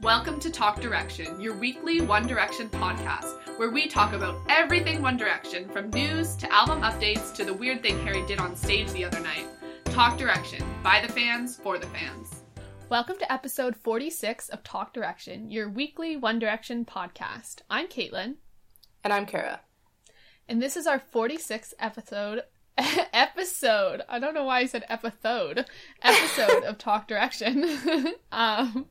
Welcome to Talk Direction, your weekly One Direction podcast, where we talk about everything One Direction, from news to album updates to the weird thing Harry did on stage the other night. Talk Direction, by the fans, for the fans. Welcome to episode 46 of Talk Direction, your weekly One Direction podcast. I'm Caitlin. And I'm Kara. And this is our 46th episode. episode. I don't know why I said episode. Episode of Talk Direction. um,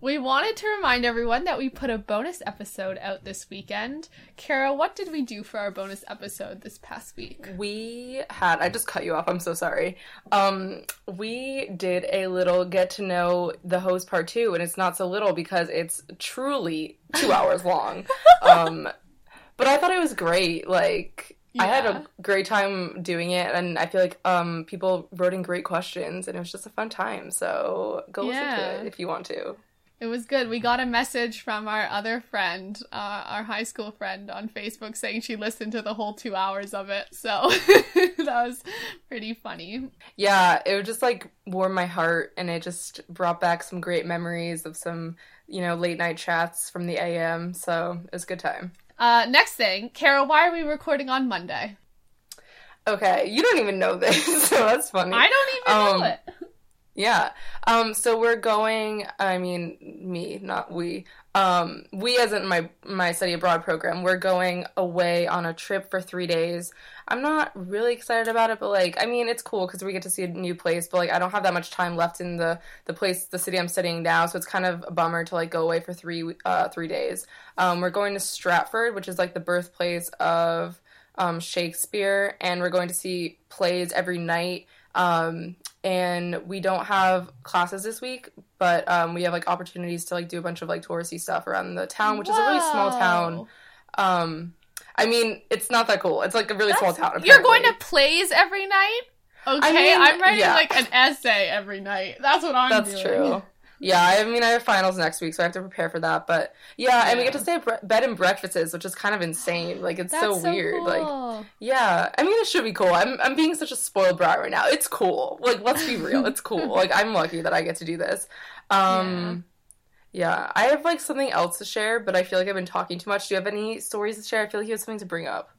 we wanted to remind everyone that we put a bonus episode out this weekend. Kara, what did we do for our bonus episode this past week? We had I just cut you off, I'm so sorry. Um we did a little get to know the host part 2 and it's not so little because it's truly 2 hours long. Um but I thought it was great. Like yeah. I had a great time doing it, and I feel like um, people wrote in great questions, and it was just a fun time. So go yeah. listen to it if you want to. It was good. We got a message from our other friend, uh, our high school friend on Facebook saying she listened to the whole two hours of it. So that was pretty funny. Yeah, it just like warmed my heart and it just brought back some great memories of some, you know, late night chats from the AM. So it was a good time. Uh, next thing, Kara, why are we recording on Monday? Okay, you don't even know this, so that's funny. I don't even um, know it. Yeah. Um, so we're going, I mean, me, not we. Um, we, as in my, my study abroad program, we're going away on a trip for three days. I'm not really excited about it, but like, I mean, it's cool because we get to see a new place, but like, I don't have that much time left in the, the place, the city I'm studying now. So it's kind of a bummer to like go away for three, uh, three days. Um, we're going to Stratford, which is like the birthplace of, um, Shakespeare, and we're going to see plays every night. Um, and we don't have classes this week, but um, we have like opportunities to like do a bunch of like touristy stuff around the town, which Whoa. is a really small town. Um, I mean, it's not that cool. It's like a really That's, small town. Apparently. You're going to plays every night. Okay, I mean, I'm writing yeah. like an essay every night. That's what I'm That's doing. true. Yeah, I mean, I have finals next week, so I have to prepare for that. But yeah, yeah. and we get to stay at bre- bed and breakfasts, which is kind of insane. Like, it's so, so, weird. Cool. Like, yeah, I mean, it should be cool. I'm I'm being such a spoiled brat right now. It's cool. Like, let's be real. It's cool. like, I'm lucky that I get to do this. Um, yeah. yeah, I have like something else to share, but I feel like I've been talking too much. Do you have any stories to share? I feel like you have something to bring up.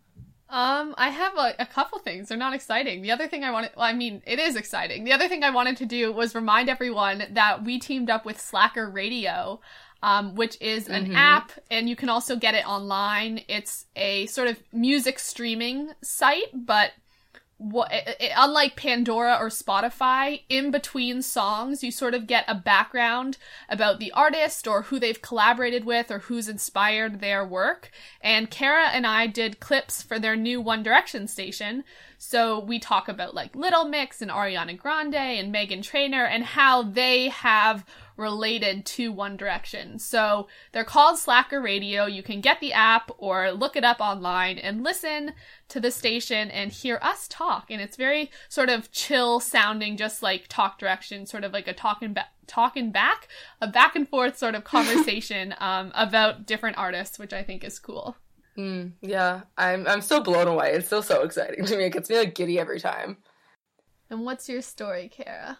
Um, I have a, a, couple things. They're not exciting. The other thing I wanted, well, I mean, it is exciting. The other thing I wanted to do was remind everyone that we teamed up with Slacker Radio, um, which is an mm-hmm. app, and you can also get it online. It's a sort of music streaming site, but what it, it, unlike Pandora or Spotify, in between songs, you sort of get a background about the artist or who they've collaborated with or who's inspired their work. And Kara and I did clips for their new One Direction station. So we talk about like Little Mix and Ariana Grande and Meghan Trainor and how they have related to One Direction. So they're called Slacker Radio. You can get the app or look it up online and listen to the station and hear us talk. And it's very sort of chill sounding, just like talk direction, sort of like a talking back talking back, a back and forth sort of conversation um, about different artists, which I think is cool. Mm, yeah, I'm I'm so blown away. It's still so exciting to me. It gets me like giddy every time. And what's your story, Kara?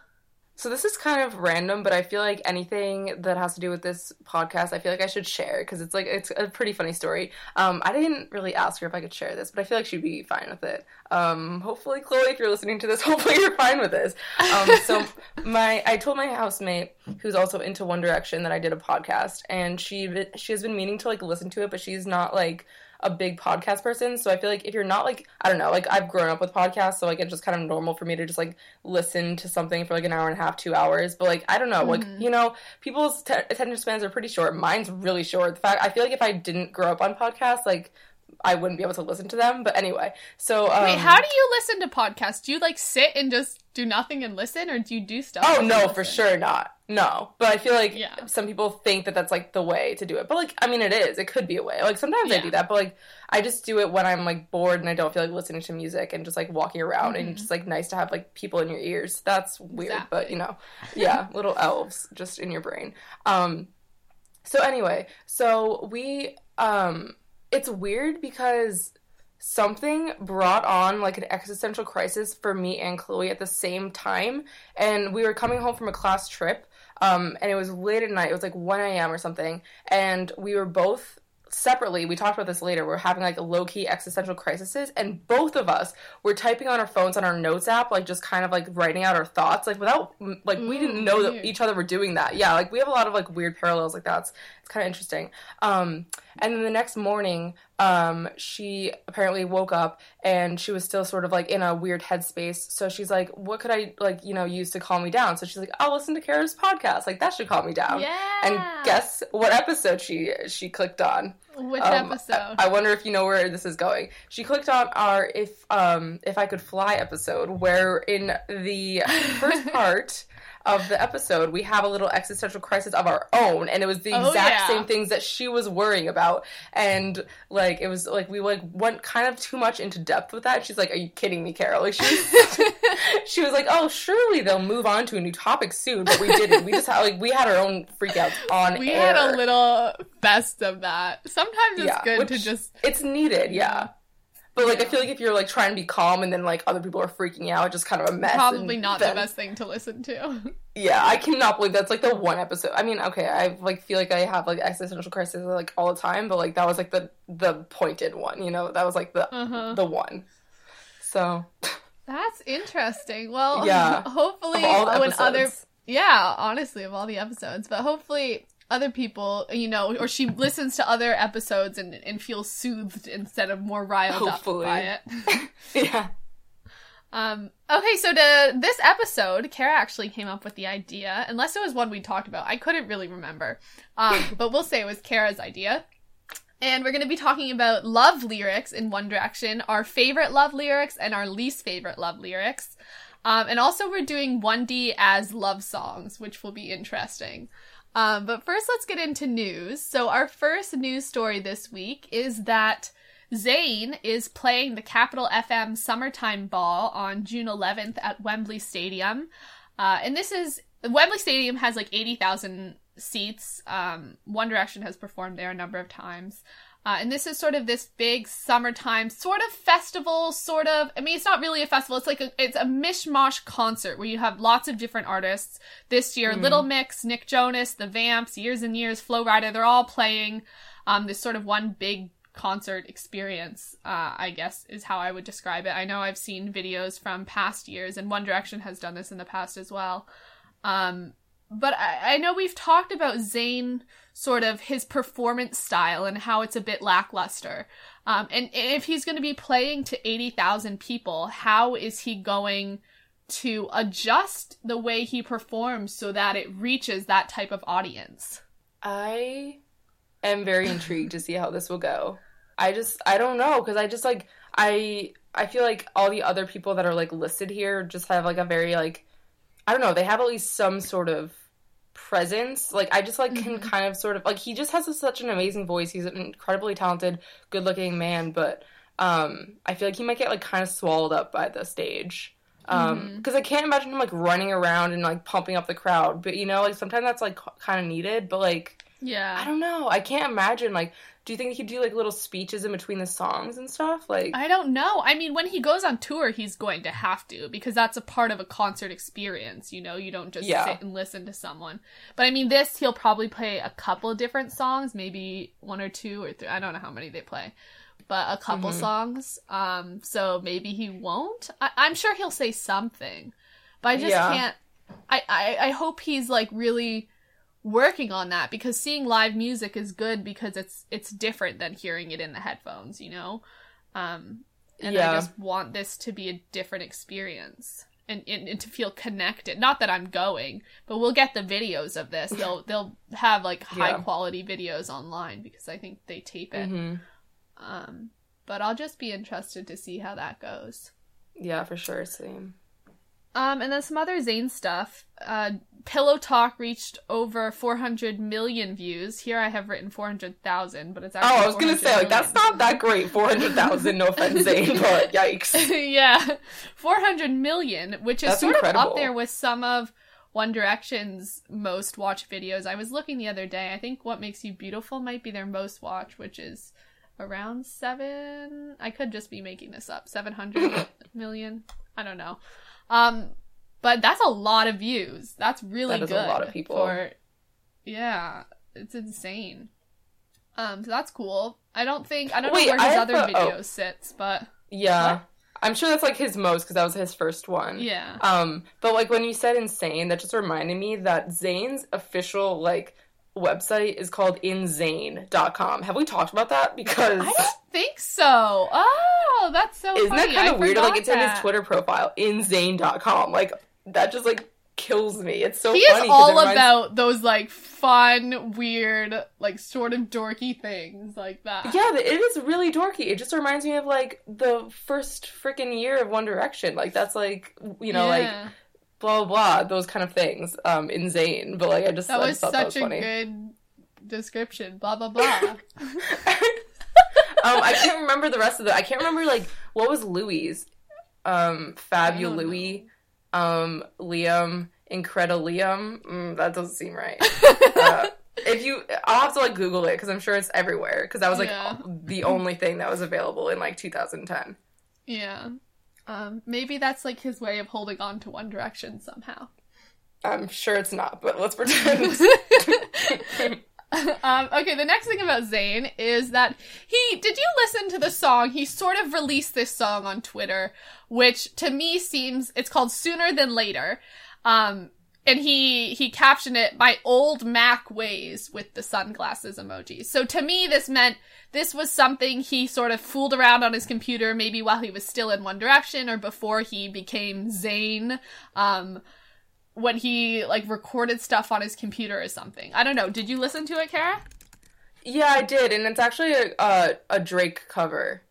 So this is kind of random, but I feel like anything that has to do with this podcast, I feel like I should share because it's like it's a pretty funny story. Um, I didn't really ask her if I could share this, but I feel like she'd be fine with it. Um, hopefully, Chloe, if you're listening to this, hopefully you're fine with this. Um, so my, I told my housemate who's also into One Direction that I did a podcast, and she she has been meaning to like listen to it, but she's not like a big podcast person. So I feel like if you're not like I don't know, like I've grown up with podcasts, so like it's just kind of normal for me to just like listen to something for like an hour and a half, two hours. But like I don't know, mm-hmm. like you know, people's t- attention spans are pretty short. Mine's really short. The fact I feel like if I didn't grow up on podcasts, like I wouldn't be able to listen to them. But anyway, so um, wait, how do you listen to podcasts? Do you like sit and just do nothing and listen, or do you do stuff? Oh no, for sure not. No, but I feel like yeah. some people think that that's like the way to do it. But like, I mean, it is. It could be a way. Like sometimes yeah. I do that, but like, I just do it when I'm like bored and I don't feel like listening to music and just like walking around mm-hmm. and just like nice to have like people in your ears. That's weird, exactly. but you know, yeah, little elves just in your brain. Um. So anyway, so we um it's weird because something brought on like an existential crisis for me and Chloe at the same time. And we were coming home from a class trip. Um, and it was late at night. It was like 1 a.m. or something. And we were both separately, we talked about this later, we're having like low key existential crises, and both of us were typing on our phones on our notes app, like just kind of like writing out our thoughts, like without, like, we didn't know that each other were doing that. Yeah, like we have a lot of like weird parallels like that. It's, it's kind of interesting. Um, and then the next morning, um, she apparently woke up and she was still sort of like in a weird headspace. So she's like, "What could I like, you know, use to calm me down?" So she's like, "I'll listen to Kara's podcast. Like that should calm me down." Yeah. And guess what episode she she clicked on? Which Um, episode? I, I wonder if you know where this is going. She clicked on our if um if I could fly episode, where in the first part of the episode we have a little existential crisis of our own, and it was the Oh, exact yeah. same things that she was worrying about, and like it was like we like went kind of too much into depth with that. She's like, "Are you kidding me, Carol?" Like she was, she was like, "Oh, surely they'll move on to a new topic soon," but we didn't. We just had like we had our own freakouts on we air. had a little best of that. Sometimes it's Yeah, good to just It's needed, yeah. But like, I feel like if you're like trying to be calm and then like other people are freaking out, it's just kind of a mess. probably not then- the best thing to listen to. Yeah, I cannot believe that's like the one episode. I mean, okay, I like feel like I have like existential crisis like all the time, but like that was like the the pointed one. You know, that was like the Uh-huh. the one. So That's interesting. Well, Yeah. hopefully of all the when other yeah, honestly, of all the episodes, but hopefully other people, you know, or she listens to other episodes and and feels soothed instead of more riled Hopefully. up by it. yeah, Um, okay, so to this episode, Kara actually came up with the idea, unless it was one we talked about. I couldn't really remember. Um, but we'll say it was Kara's idea. And we're going to be talking about love lyrics in One Direction, our favorite love lyrics and our least favorite love lyrics. Um, and also, we're doing 1D as love songs, which will be interesting. Um, but first, let's get into news. So, our first news story this week is that Zayn is playing the Capital FM Summertime Ball on June 11th at Wembley Stadium. Uh, and this is Wembley Stadium has like 80,000 seats. Um, One Direction has performed there a number of times. Uh, and this is sort of this big summertime sort of festival, sort of. I mean, it's not really a festival. It's like a, it's a mishmash concert where you have lots of different artists. This year, Little Mix, Nick Jonas, The Vamps, Years and Years, Flo Rida, they're all playing um, this sort of one big concert experience, uh, I guess is how I would describe it. I know I've seen videos from past years, and One Direction has done this in the past as well. Um, but I, I know we've talked about Zayn sort of his performance style and how it's a bit lackluster. Um, and, and if he's going to be playing to 80,000 people, how is he going to adjust the way he performs so that it reaches that type of audience? I am very intrigued to see how this will go. I just I don't know because I just like I I feel like all the other people that are like listed here just have like a very like I don't know they have at least some sort of presence. Like I just like can Mhm. kind of sort of like he just has a, such an amazing voice. He's an incredibly talented, good looking man, but um I feel like he might get like kind of swallowed up by the stage. Um, Mhm. because I can't imagine him like running around and like pumping up the crowd. But you know, like sometimes that's like kind of needed. But like yeah. I don't know. I can't imagine. Like, do you think he could do like little speeches in between the songs and stuff? Like, I don't know. I mean, when he goes on tour, he's going to have to because that's a part of a concert experience. You know, you don't just Yeah. sit and listen to someone. But I mean, this he'll probably play a couple different songs, maybe one or two or three. I don't know how many they play, but a couple Mhm. songs. Um, so maybe he won't. I- I'm sure he'll say something, but I just Yeah. can't. I-, I I hope he's like really working on that because seeing live music is good because it's it's different than hearing it in the headphones. You know. Um, and I just want this to be a different experience and, and, and to feel connected. Not that I'm going, but we'll get the videos of this. They'll they'll have like high Yeah. quality videos online because I think they tape it. mhm. Um, but I'll just be interested to see how that goes. yeah, for sure. Same. Um, and then some other Zayn stuff. Uh, Pillow Talk reached over 400 million views. Here I have written 400,000, but it's actually. Oh. I was gonna say like that's not that great. Four hundred thousand. No offense, Zayn, but yikes. yeah, 400 million, which is That's sort of up there with some of One Direction's most watched videos. I was looking the other day. I think What Makes You Beautiful might be their most watched, which is around seven. I could just be making this up. 700 million. I don't know. Um, but that's a lot of views. That's really That good. a lot of people. For, yeah, it's insane. Um, so that's cool. I don't think I don't Wait, know where his other a- oh. video sits, but Yeah. What? I'm sure that's like his most because that was his first one. yeah. Um, but like when you said insane, that just reminded me that Zayn's official like website is called inzayn.com. Have we talked about that? Because I don't think so. Oh, that's so isn't funny. that kind of weird? Like it's in his. Twitter profile, inzayn.com. Like that just like kills me. It's so he funny. is all reminds- about those like fun, weird, like sort of dorky things like that. Yeah, it is really dorky. It just reminds me of like the first freaking year of One Direction. Like that's like you know like Yeah. blah blah blah those kind of things. Um, insane. But like I just that I was thought that such was a funny. good description. Blah blah blah. um, I can't remember the rest of the. I can't remember like what was Louis, um, I don't Fabulouis, um, Liam, Incredilium. Mm, that doesn't seem right. Uh, if you, I'll have to like Google it because I'm sure it's everywhere. Because that was like Yeah. the only thing that was available in like 2010. yeah. Um, maybe that's like his way of holding on to One Direction somehow. I'm sure it's not, but let's pretend. um, okay, the next thing about Zayn is that he did you listen to the song? He sort of released this song on Twitter, which to me seems it's called Sooner Than Later. Um, and he he captioned it my old Mac ways with the sunglasses emoji. So to me this meant this was something he sort of fooled around on his computer maybe while he was still in One Direction or before he became Zayn. Um when he like recorded stuff on his computer or something. I don't know. Did you listen to it, Kara? yeah, I did, and it's actually a a, a Drake cover.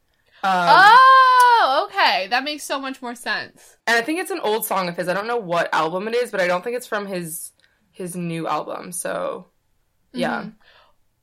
Um, oh, okay. That makes so much more sense. And I think it's an old song of his. I don't know what album it is, but I don't think it's from his his new album. So yeah. Mhm.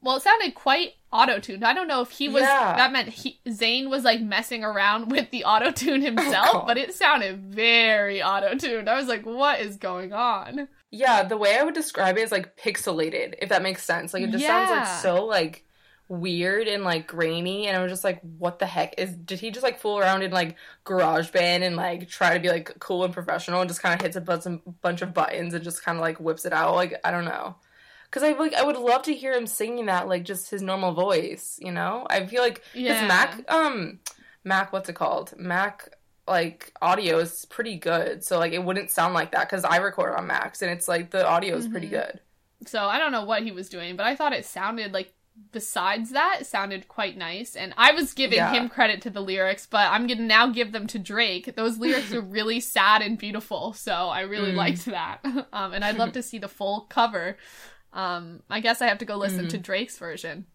Well, it sounded quite auto-tuned. I don't know if he was Yeah. that meant he, Zayn was like messing around with the auto-tune himself, God. but it sounded very auto-tuned. I was like, what is going on? Yeah, the way I would describe it is like pixelated, if that makes sense. Like it just sounds like so like weird and like grainy and I was just like what the heck is did he just like fool around in like GarageBand and like try to be like cool and professional and just kind of hits a bunch of, bunch of buttons and just kind of like whips it out like I don't know. Cuz I like I would love to hear him singing that like just his normal voice, you know? I feel like Yeah. Mac um Mac what's it called? Mac like audio is pretty good. So like it wouldn't sound like that cuz I record on Macs and it's like the audio is pretty Mhm. good. So I don't know what he was doing, but I thought it sounded like besides that, it sounded quite nice. And I was giving Yeah. him credit to the lyrics, but I'm gonna now give them to Drake. Those lyrics are really sad and beautiful, so I really Mm. liked that. Um, and I'd love to see the full cover. Um, I guess I have to go listen Mhm. to Drake's version.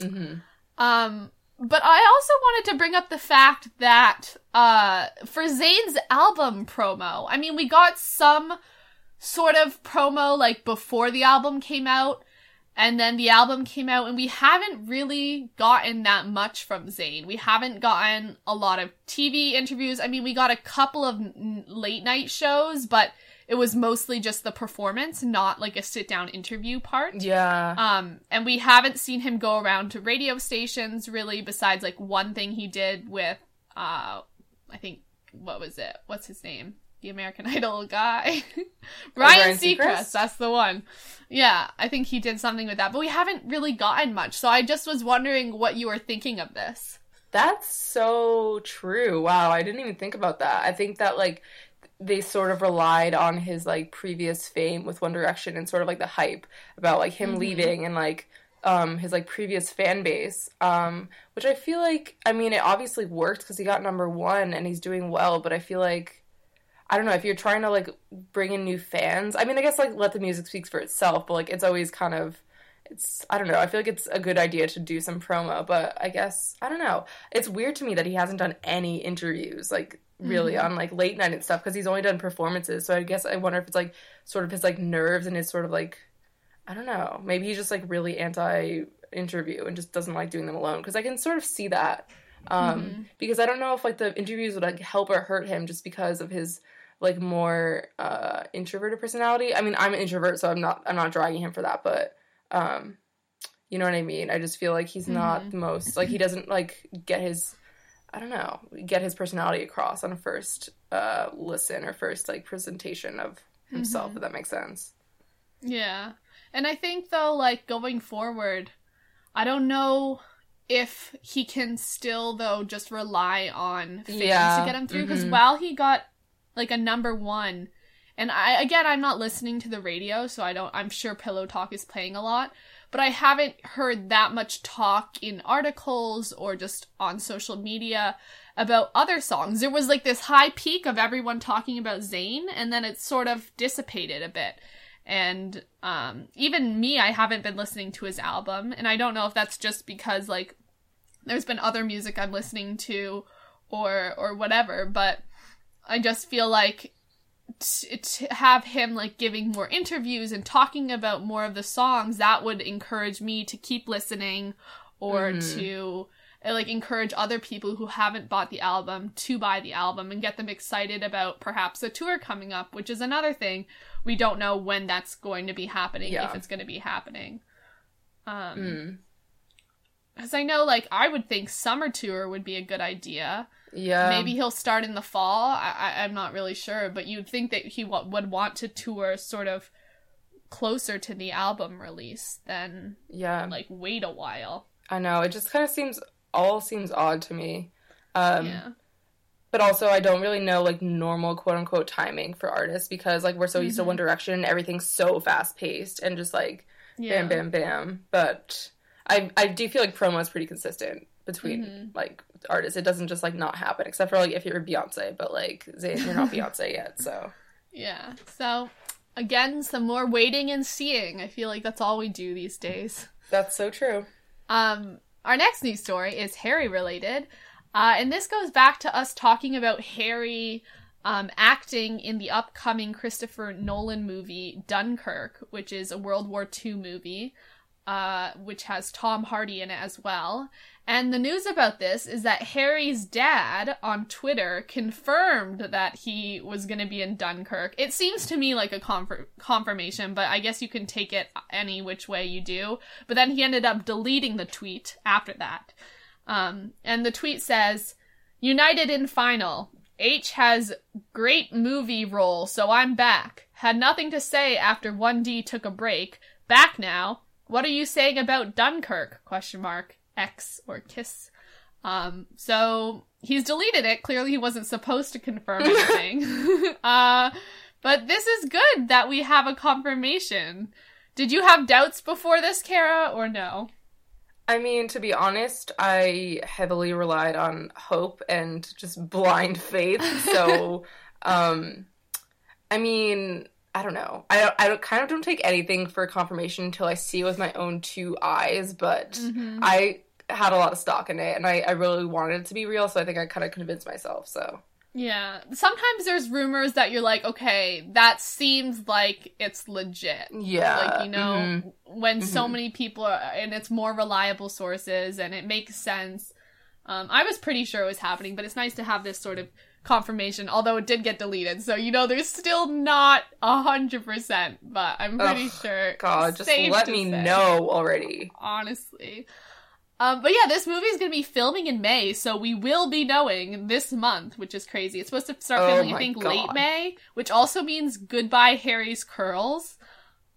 Mhm. Um, but I also wanted to bring up the fact that uh, for Zayn's album promo, I mean, we got some sort of promo like before the album came out, and then the album came out, and we haven't really gotten that much from Zayn. We haven't gotten a lot of TV interviews. I mean, we got a couple of n- late night shows, but it was mostly just the performance, not like a sit down interview part. Yeah. Um, and we haven't seen him go around to radio stations really, besides like one thing he did with, uh, I think, what was it? What's his name? The American Idol guy. Ryan, Seacrest, Seacrest? that's the one. Yeah, I think he did something with that, but we haven't really gotten much. So I just was wondering what you were thinking of this. That's so true. Wow, I didn't even think about that. I think that like they sort of relied on his like previous fame with One Direction and sort of like the hype about like him Mhm. leaving and like um his like previous fan base um which I feel like I mean it obviously worked cuz he got number 1 and he's doing well but I feel like I don't know if you're trying to like bring in new fans. I mean I guess like let the music speak for itself but like it's always kind of it's I don't know. I feel like it's a good idea to do some promo, but I guess I don't know. It's weird to me that he hasn't done any interviews like really Mhm. on like late night and stuff because he's only done performances. So I guess I wonder if it's like sort of his like nerves and his sort of like I don't know. Maybe he's just like really anti interview and just doesn't like doing them alone because I can sort of see that. Um Mhm. because I don't know if like the interviews would like help or hurt him just because of his like more uh introverted personality. I mean, I'm an introvert so I'm not I'm not dragging him for that, but um you know what I mean? I just feel like he's not Mhm. the most like he doesn't like get his I don't know, get his personality across on a first uh, listen or first like presentation of himself. If that makes sense. Yeah. And I think though, like going forward, I don't know if he can still though just rely on fans Yeah, to get him through because mhm. while he got like a number one. And i again i'm not listening to the radio so i don't i'm sure pillow talk is playing a lot but i haven't heard that much talk in articles or just on social media about other songs. There was like this high peak of everyone talking about zayn and then it sort of dissipated a bit. And um, even me i haven't been listening to his album and i don't know if that's just because like there's been other music i'm listening to or or whatever but i just feel like t- to have him like giving more interviews and talking about more of the songs that would encourage me to keep listening or Mhm. to uh, like encourage other people who haven't bought the album to buy the album and get them excited about perhaps a tour coming up which is another thing we don't know when that's going to be happening Yeah. if it's going to be happening um Mm. because i know like i would think summer tour would be a good idea Yeah. maybe he'll start in the fall I, I i'm not really sure but you'd think that he w- would want to tour sort of closer to the album release than Yeah. like wait a while I know. It just kind of seems all seems odd to me. Um, yeah But also, I don't really know like normal quote unquote timing for artists because like we're so used to Mhm. One Direction and everything's so fast paced and just like yeah bam, bam, bam. But I I do feel like promo is pretty consistent between Mhm. like artists. It doesn't just like not happen except for like if you're Beyonce, but like Zayn, you're not Beyonce yet. So yeah so again some more waiting and seeing i feel like that's all we do these days that's so true. Um, our next news story is Harry related, uh, and this goes back to us talking about Harry um, acting in the upcoming Christopher Nolan movie Dunkirk, which is a World War II movie, uh, which has Tom Hardy in it as well. And the news about this is that Harry's dad on Twitter confirmed that he was going to be in Dunkirk. It seems to me like a confir- confirmation, but I guess you can take it any which way you do. But then he ended up deleting the tweet after that. Um, and the tweet says, United in final. H has great movie role, so I'm back. Had nothing to say after 1D took a break. Back now. What are you saying about Dunkirk? Question mark. X or kiss. Um, so he's deleted it. Clearly he wasn't supposed to confirm anything. uh, but this is good that we have a confirmation. Did you have doubts before this, Kara, or no? I mean, to be honest, I heavily relied on hope and just blind faith. So, um, I mean, I don't know. I don't, I don't, kind of don't take anything for confirmation until I see it with my own two eyes. But Mhm. I had a lot of stock in it, and I, I really wanted it to be real. So I think I kind of convinced myself. So Yeah. Sometimes there's rumors that you're like, okay, that seems like it's legit. yeah, like you know mhm. when so Mhm. many people are and it's more reliable sources and it makes sense um, i was pretty sure it was happening but it's nice to have this sort of confirmation although it did get deleted so you know there's still not a hundred percent but i'm pretty Ugh, sure God, just let me say, know already. honestly um, but yeah, this movie is going to be filming in May, so we will be knowing this month, which is crazy. It's supposed to start Oh filming, I think, God. late May, which also means goodbye Harry's curls.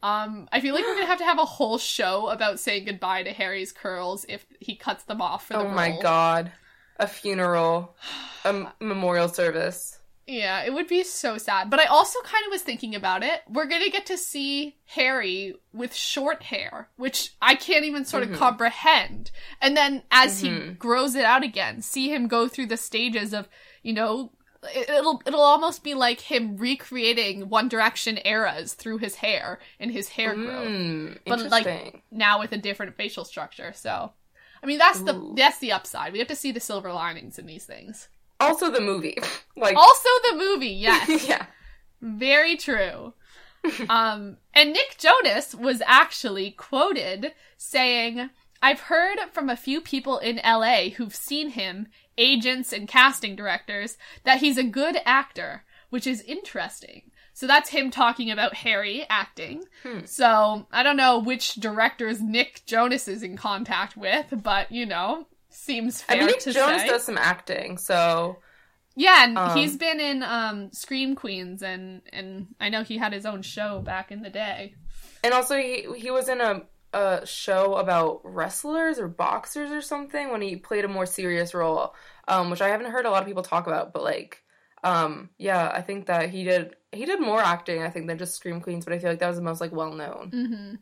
Um, I feel like we're gonna have to have a whole show about saying goodbye to Harry's curls if he cuts them off for the Oh my god, a funeral, a m- memorial service. Yeah, it would be so sad. But I also kind of was thinking about it. We're gonna get to see Harry with short hair, which I can't even sort of Mhm. comprehend. And then as he Mhm. grows it out again, see him go through the stages of, you know, it- it'll it'll almost be like him recreating One Direction eras through his hair and his hair growth. Mm, But, like. Now with a different facial structure. So I mean that's the that's the upside. We have to see the silver linings in these things. Also the movie, like Also the movie, yes. yeah. Very true. um, and Nick Jonas was actually quoted saying, I've heard from a few people in LA who've seen him, agents and casting directors, that he's a good actor, which is interesting. So that's him talking about Harry acting. Hmm. So I don't know which directors Nick Jonas is in contact with, but you know, seems fair I mean, to Jones say. does some acting, so Yeah, and Um, he's been in um Scream Queens and and I know he had his own show back in the day. and also he he was in a a show about wrestlers or boxers or something when he played a more serious role, um, which I haven't heard a lot of people talk about. But like, um, yeah, I think that he did he did more acting I think than just Scream Queens, but I feel like that was the most like well known. Mhm.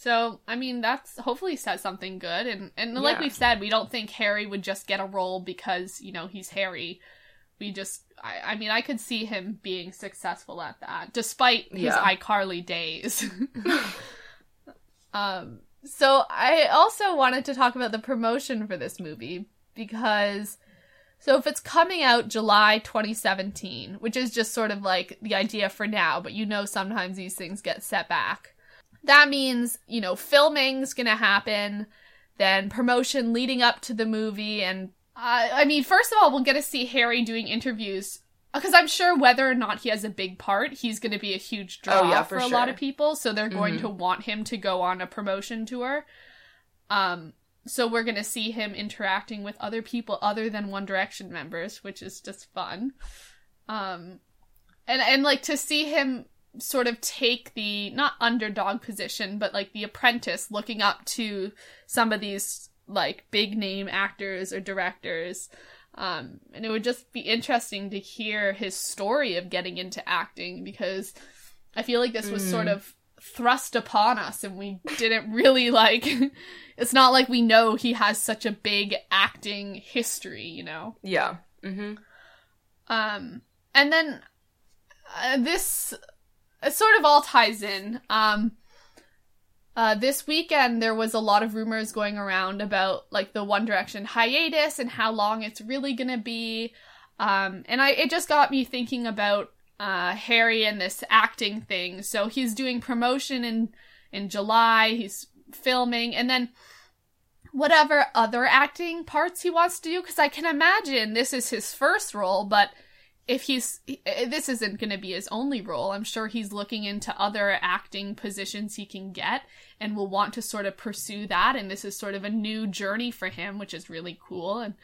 So, I mean, that's hopefully says something good and and like Yeah. we've said, we don't think Harry would just get a role because, you know, he's Harry. We just I, I mean, I could see him being successful at that despite his Yeah. iCarly days. Um, so I also wanted to talk about the promotion for this movie because so if it's coming out July 2017, which is just sort of like the idea for now, but you know sometimes these things get set back. That means, you know, filming's going to happen, then promotion leading up to the movie and uh, I mean, first of all, we'll get to see Harry doing interviews because I'm sure whether or not he has a big part, he's going to be a huge draw Oh, yeah, for, for a lot of people. So they're going Mhm. to want him to go on a promotion tour. Um, so we're going to see him interacting with other people other than One Direction members, which is just fun. Um, and and like to see him sort of take the not underdog position, but like the apprentice, looking up to some of these like big name actors or directors. Um, and it would just be interesting to hear his story of getting into acting because I feel like this was Mm. sort of thrust upon us and we didn't really like it's not like we know he has such a big acting history, you know. Yeah. Mm-hmm. Um, and then uh, this it sort of all ties in. Um, uh, this weekend there was a lot of rumors going around about like the One Direction hiatus and how long it's really gonna be. Um, and I it just got me thinking about uh, Harry and this acting thing. So he's doing promotion in in July. He's filming, and then whatever other acting parts he wants to do. Because I can imagine this is his first role, but if he's this isn't going to be his only role i'm sure he's looking into other acting positions he can get and will want to sort of pursue that and this is sort of a new journey for him which is really cool and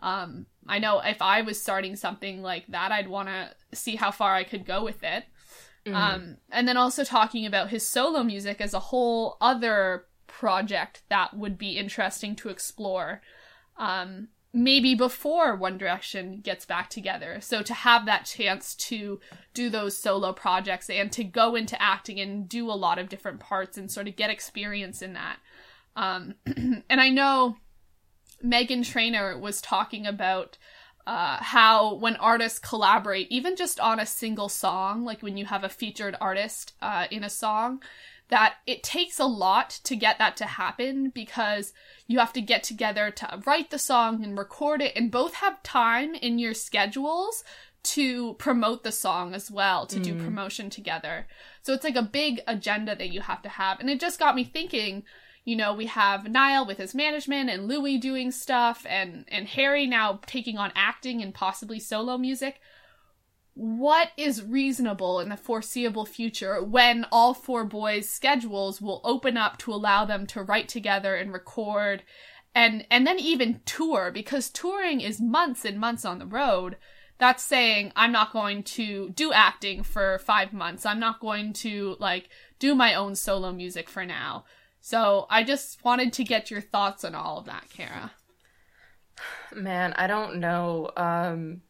um, i know if i was starting something like that i'd want to see how far i could go with it Mhm. um, and then also talking about his solo music as a whole other project that would be interesting to explore. Um, maybe before One Direction gets back together. So to have that chance to do those solo projects and to go into acting and do a lot of different parts and sort of get experience in that. Um, and I know Meghan Trainor was talking about uh, how when artists collaborate, even just on a single song, like when you have a featured artist uh, in a song, that it takes a lot to get that to happen because you have to get together to write the song and record it, and both have time in your schedules to promote the song as well, to do Mm. promotion together. So it's like a big agenda that you have to have. And it just got me thinking, you know, we have Niall with his management and Louis doing stuff and and Harry now taking on acting and possibly solo music. What is reasonable in the foreseeable future when all four boys' schedules will open up to allow them to write together and record and and then even tour because touring is months and months on the road. That's saying I'm not going to do acting for 5 months. I'm not going to like do my own solo music for now. So I just wanted to get your thoughts on all of that, Kara. Man, I don't know. Um,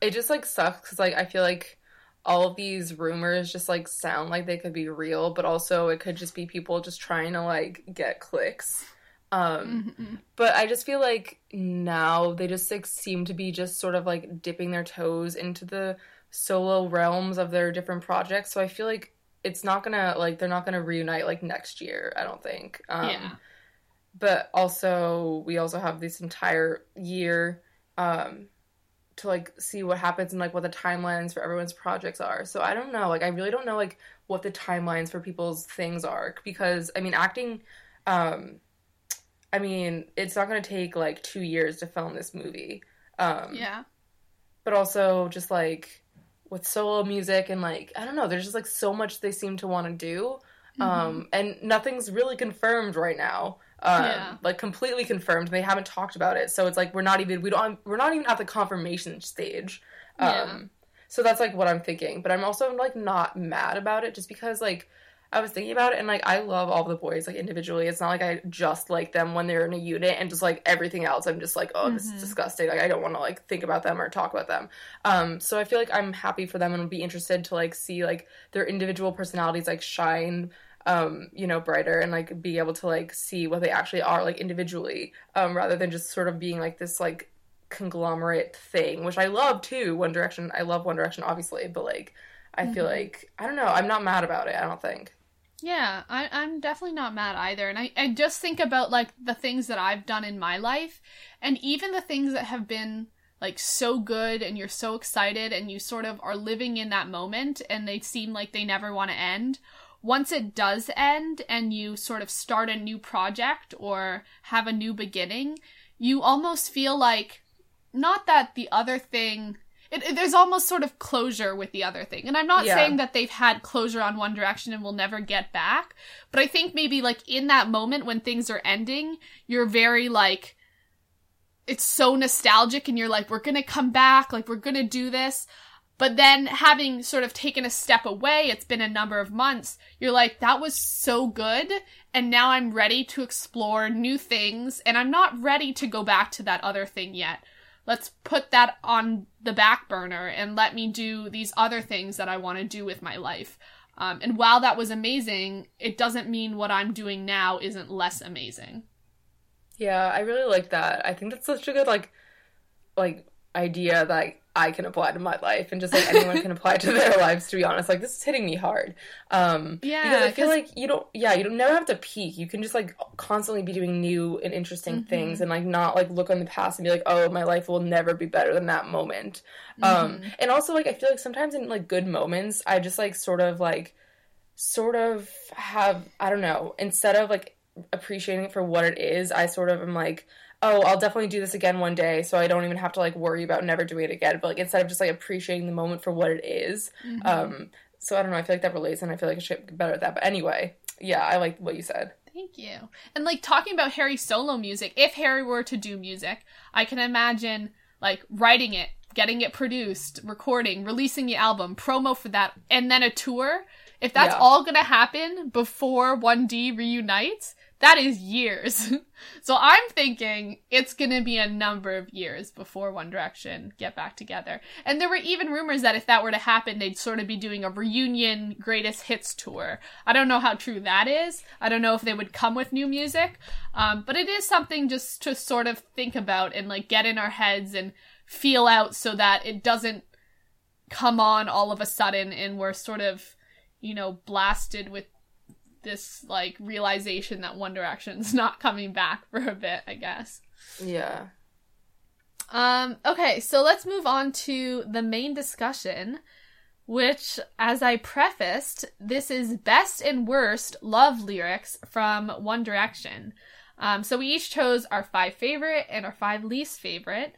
it just like sucks because like I feel like all of these rumors just like sound like they could be real, but also it could just be people just trying to like get clicks. Um, Mhm. but I just feel like now they just like seem to be just sort of like dipping their toes into the solo realms of their different projects. So I feel like it's not gonna like they're not gonna reunite like next year. I don't think. Um, yeah. but also we also have this entire year um to like see what happens and like what the timelines for everyone's projects are so i don't know like i really don't know like what the timelines for people's things are because i mean acting um i mean it's not going to take like two years to film this movie um Yeah. but also just like with solo music and like I don't know, there's just like so much they seem to want to do. Um, and nothing's really confirmed right now. Um, Yeah. like completely confirmed. They haven't talked about it, so it's like we're not even we don't we're not even at the confirmation stage. Um, Yeah. so that's like what I'm thinking. But I'm also like not mad about it, just because like I was thinking about it, and like I love all the boys like individually. It's not like I just like them when they're in a unit, and just like everything else, I'm just like, oh, this Mhm. is disgusting. Like I don't want to like think about them or talk about them. Um, so I feel like I'm happy for them and would be interested to like see like their individual personalities like shine um you know brighter and like be able to like see what they actually are like individually um rather than just sort of being like this like conglomerate thing which i love too one direction i love one direction obviously but like i feel Mhm. like i don't know i'm not mad about it i don't think Yeah, I, I'm definitely not mad either. And I, I just think about like the things that I've done in my life and even the things that have been like so good and you're so excited and you sort of are living in that moment and they seem like they never want to end. Once it does end and you sort of start a new project or have a new beginning, you almost feel like not that the other thing it, it- there's almost sort of closure with the other thing. And I'm not Yeah. saying that they've had closure on One Direction and will never get back, but I think maybe like in that moment when things are ending, you're very like it's so nostalgic and you're like we're going to come back, like we're going to do this. But then having sort of taken a step away, it's been a number of months, you're like that was so good and now I'm ready to explore new things and I'm not ready to go back to that other thing yet let's put that on the back burner and let me do these other things that I want to do with my life. Um, and while that was amazing, it doesn't mean what I'm doing now isn't less amazing. yeah i really like that i think that's such a good like like idea that i can apply to my life and just like anyone can apply to their lives to be honest like this is hitting me hard um Yeah, because i feel like you don't yeah you don't never have to peak you can just like constantly be doing new and interesting Mhm. things and like not like look on the past and be like oh my life will never be better than that moment um Mhm. and also like i feel like sometimes in like good moments i just like sort of like sort of have i don't know instead of like appreciating it for what it is i sort of am like oh i'll definitely do this again one day so i don't even have to like worry about never doing it again but like instead of just like appreciating the moment for what it is Mhm. um so i don't know i feel like that relates and i feel like i should get better at that but anyway yeah i like what you said Thank you. And like talking about Harry's solo music, if Harry were to do music, I can imagine like writing it, getting it produced, recording, releasing the album, promo for that, and then a tour. If that's Yeah. all gonna happen before 1D reunites, that is years. so I'm thinking it's gonna be a number of years before One Direction get back together. And there were even rumors that if that were to happen, they'd sort of be doing a reunion greatest hits tour. I don't know how true that is. I don't know if they would come with new music. Um, but it is something just to sort of think about and like get in our heads and feel out so that it doesn't come on all of a sudden and we're sort of, you know, blasted with this like realization that One Direction's not coming back for a bit, I guess. yeah Um, okay, so let's move on to the main discussion, which, as I prefaced, this is best and worst love lyrics from One Direction. Um, so we each chose our five favorite and our five least favorite.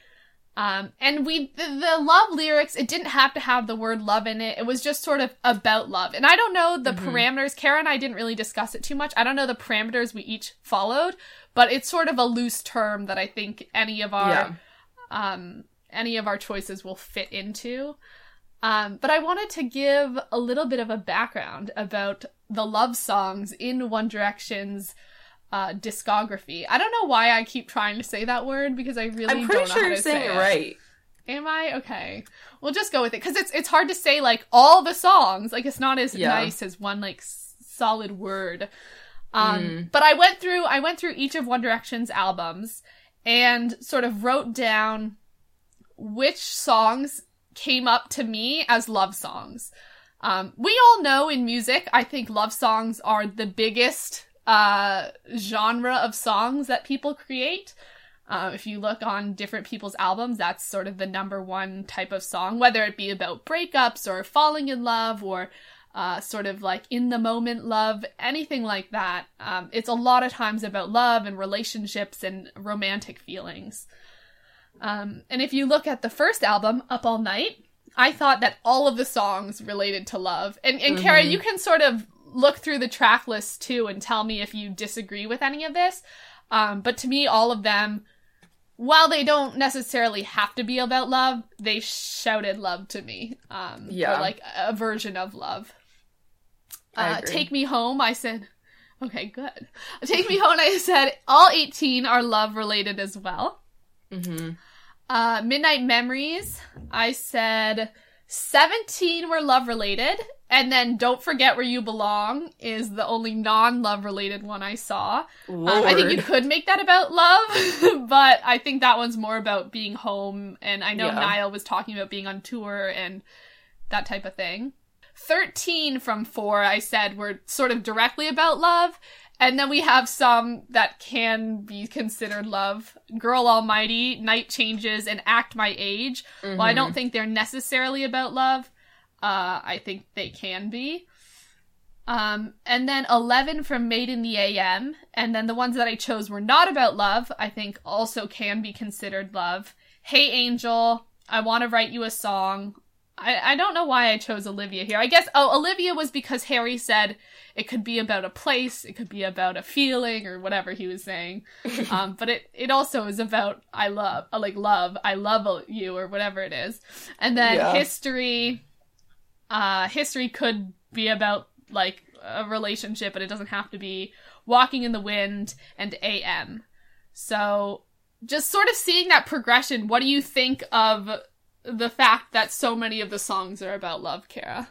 Um, and we, the, the love lyrics, it didn't have to have the word love in it. It was just sort of about love. And I don't know the Mhm. parameters. Kara and I didn't really discuss it too much. I don't know the parameters we each followed, but it's sort of a loose term that I think any of our yeah um, any of our choices will fit into. Um, but I wanted to give a little bit of a background about the love songs in One Direction's uh, discography. I don't know why I keep trying to say that word because I really i'm don't pretty know sure how you're saying say it right Am I okay? We'll just go with it because it's it's hard to say like all the songs. Like it's not as Yeah. nice as one like s- solid word. Um, Mm. but I went through I went through each of One Direction's albums and sort of wrote down which songs came up to me as love songs. Um, we all know in music, I think love songs are the biggest uh, genre of songs that people create. Uh, if you look on different people's albums, that's sort of the number one type of song, whether it be about breakups or falling in love or uh, sort of like in the moment love, anything like that. Um, it's a lot of times about love and relationships and romantic feelings. Um, and if you look at the first album, Up All Night, I thought that all of the songs related to love. And and Kara, Mhm. you can sort of look through the track list too and tell me if you disagree with any of this. Um, but to me, all of them, while they don't necessarily have to be about love, they shouted love to me. Um, Yeah. Or like a version of love. I Uh. Take Me Home, I said, okay, good. Take Me Home, I said, all 18 are love related as well. Mm-hmm. Uh, Midnight Memories, I said 17 were love related. And then Don't Forget Where You Belong is the only non love related one I saw. Um, I think you could make that about love, but I think that one's more about being home. And I know Yeah. Niall was talking about being on tour and that type of thing. 13 from 4, I said, were sort of directly about love. And then we have some that can be considered love. Girl Almighty, Night Changes, and Act My Age. Well, I don't think they're necessarily about love. Uh, I think they can be. Um, and then 11 from Made in the AM. And then the ones that I chose were not about love, I think also can be considered love. Hey Angel, I Want to Write You a Song. I, I don't know why I chose Olivia here. I guess, oh, Olivia was because Harry said it could be about a place, it could be about a feeling, or whatever he was saying. um, but it, it also is about I love, uh, like love, I love you, or whatever it is. And then Yeah. history, uh, history could be about like a relationship, but it doesn't have to be walking in the wind and AM. So just sort of seeing that progression, what do you think of the fact that so many of the songs are about love, Kara?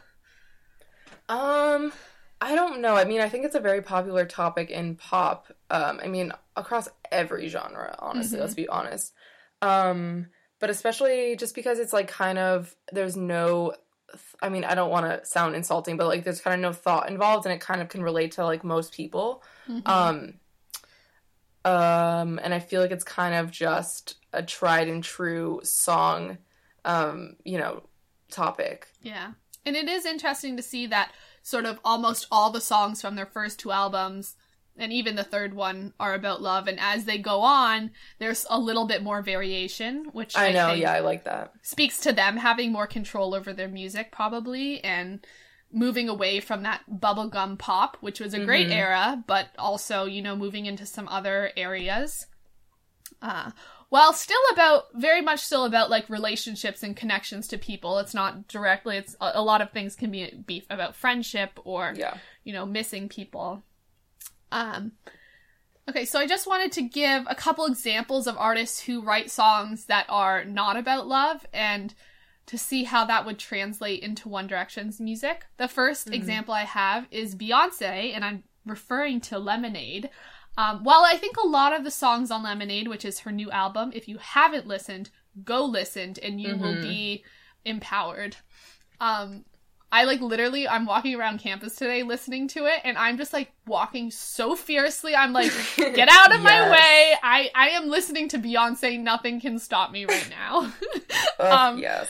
Um, I don't know. I mean, I think it's a very popular topic in pop. Um, I mean, across every genre, honestly, Mhm. let's be honest. Um, but especially just because it's like kind of there's no I mean, I don't want to sound insulting, but like there's kind of no thought involved and it kind of can relate to like most people. Um um and I feel like it's kind of just a tried and true song um, you know, topic. Yeah. And it is interesting to see that sort of almost all the songs from their first two albums and even the third one are about love and as they go on there's a little bit more variation which I I, know, think yeah, I like that. speaks to them having more control over their music probably and moving away from that bubblegum pop which was a great Mhm. era but also you know moving into some other areas uh while still about very much still about like relationships and connections to people it's not directly it's a, a lot of things can be, be about friendship or Yeah. you know missing people um okay so i just wanted to give a couple examples of artists who write songs that are not about love and to see how that would translate into one direction's music the 1st Mhm. example i have is beyonce and i'm referring to lemonade um, while i think a lot of the songs on lemonade which is her new album if you haven't listened go listen and you will Mhm. be empowered um I like literally I'm walking around campus today listening to it and I'm just like walking so fiercely. I'm like, get out of my way. I I am listening to Beyonce. Nothing can stop me right now. Um, yes.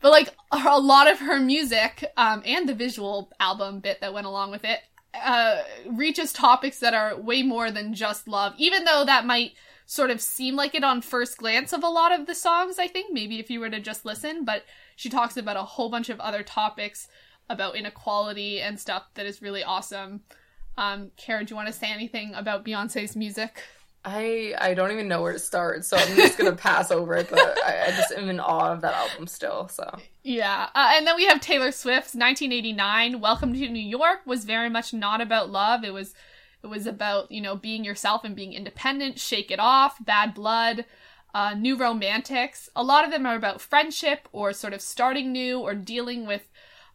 but like a lot of her music um and the visual album bit that went along with it uh reaches topics that are way more than just love. Even though that might sort of seem like it on first glance of a lot of the songs, I think maybe if you were to just listen, but she talks about a whole bunch of other topics about inequality and stuff that is really awesome. Um, Kara, do you want to say anything about Beyonce's music? I I don't even know where to start, so I'm just gonna pass over it. But I, I just am in awe of that album still. So Yeah, uh, and then we have Taylor Swift's 1989 "Welcome to New York" was very much not about love. It was, it was about you know being yourself and being independent. Shake It Off, Bad Blood, uh, New Romantics. A lot of them are about friendship or sort of starting new or dealing with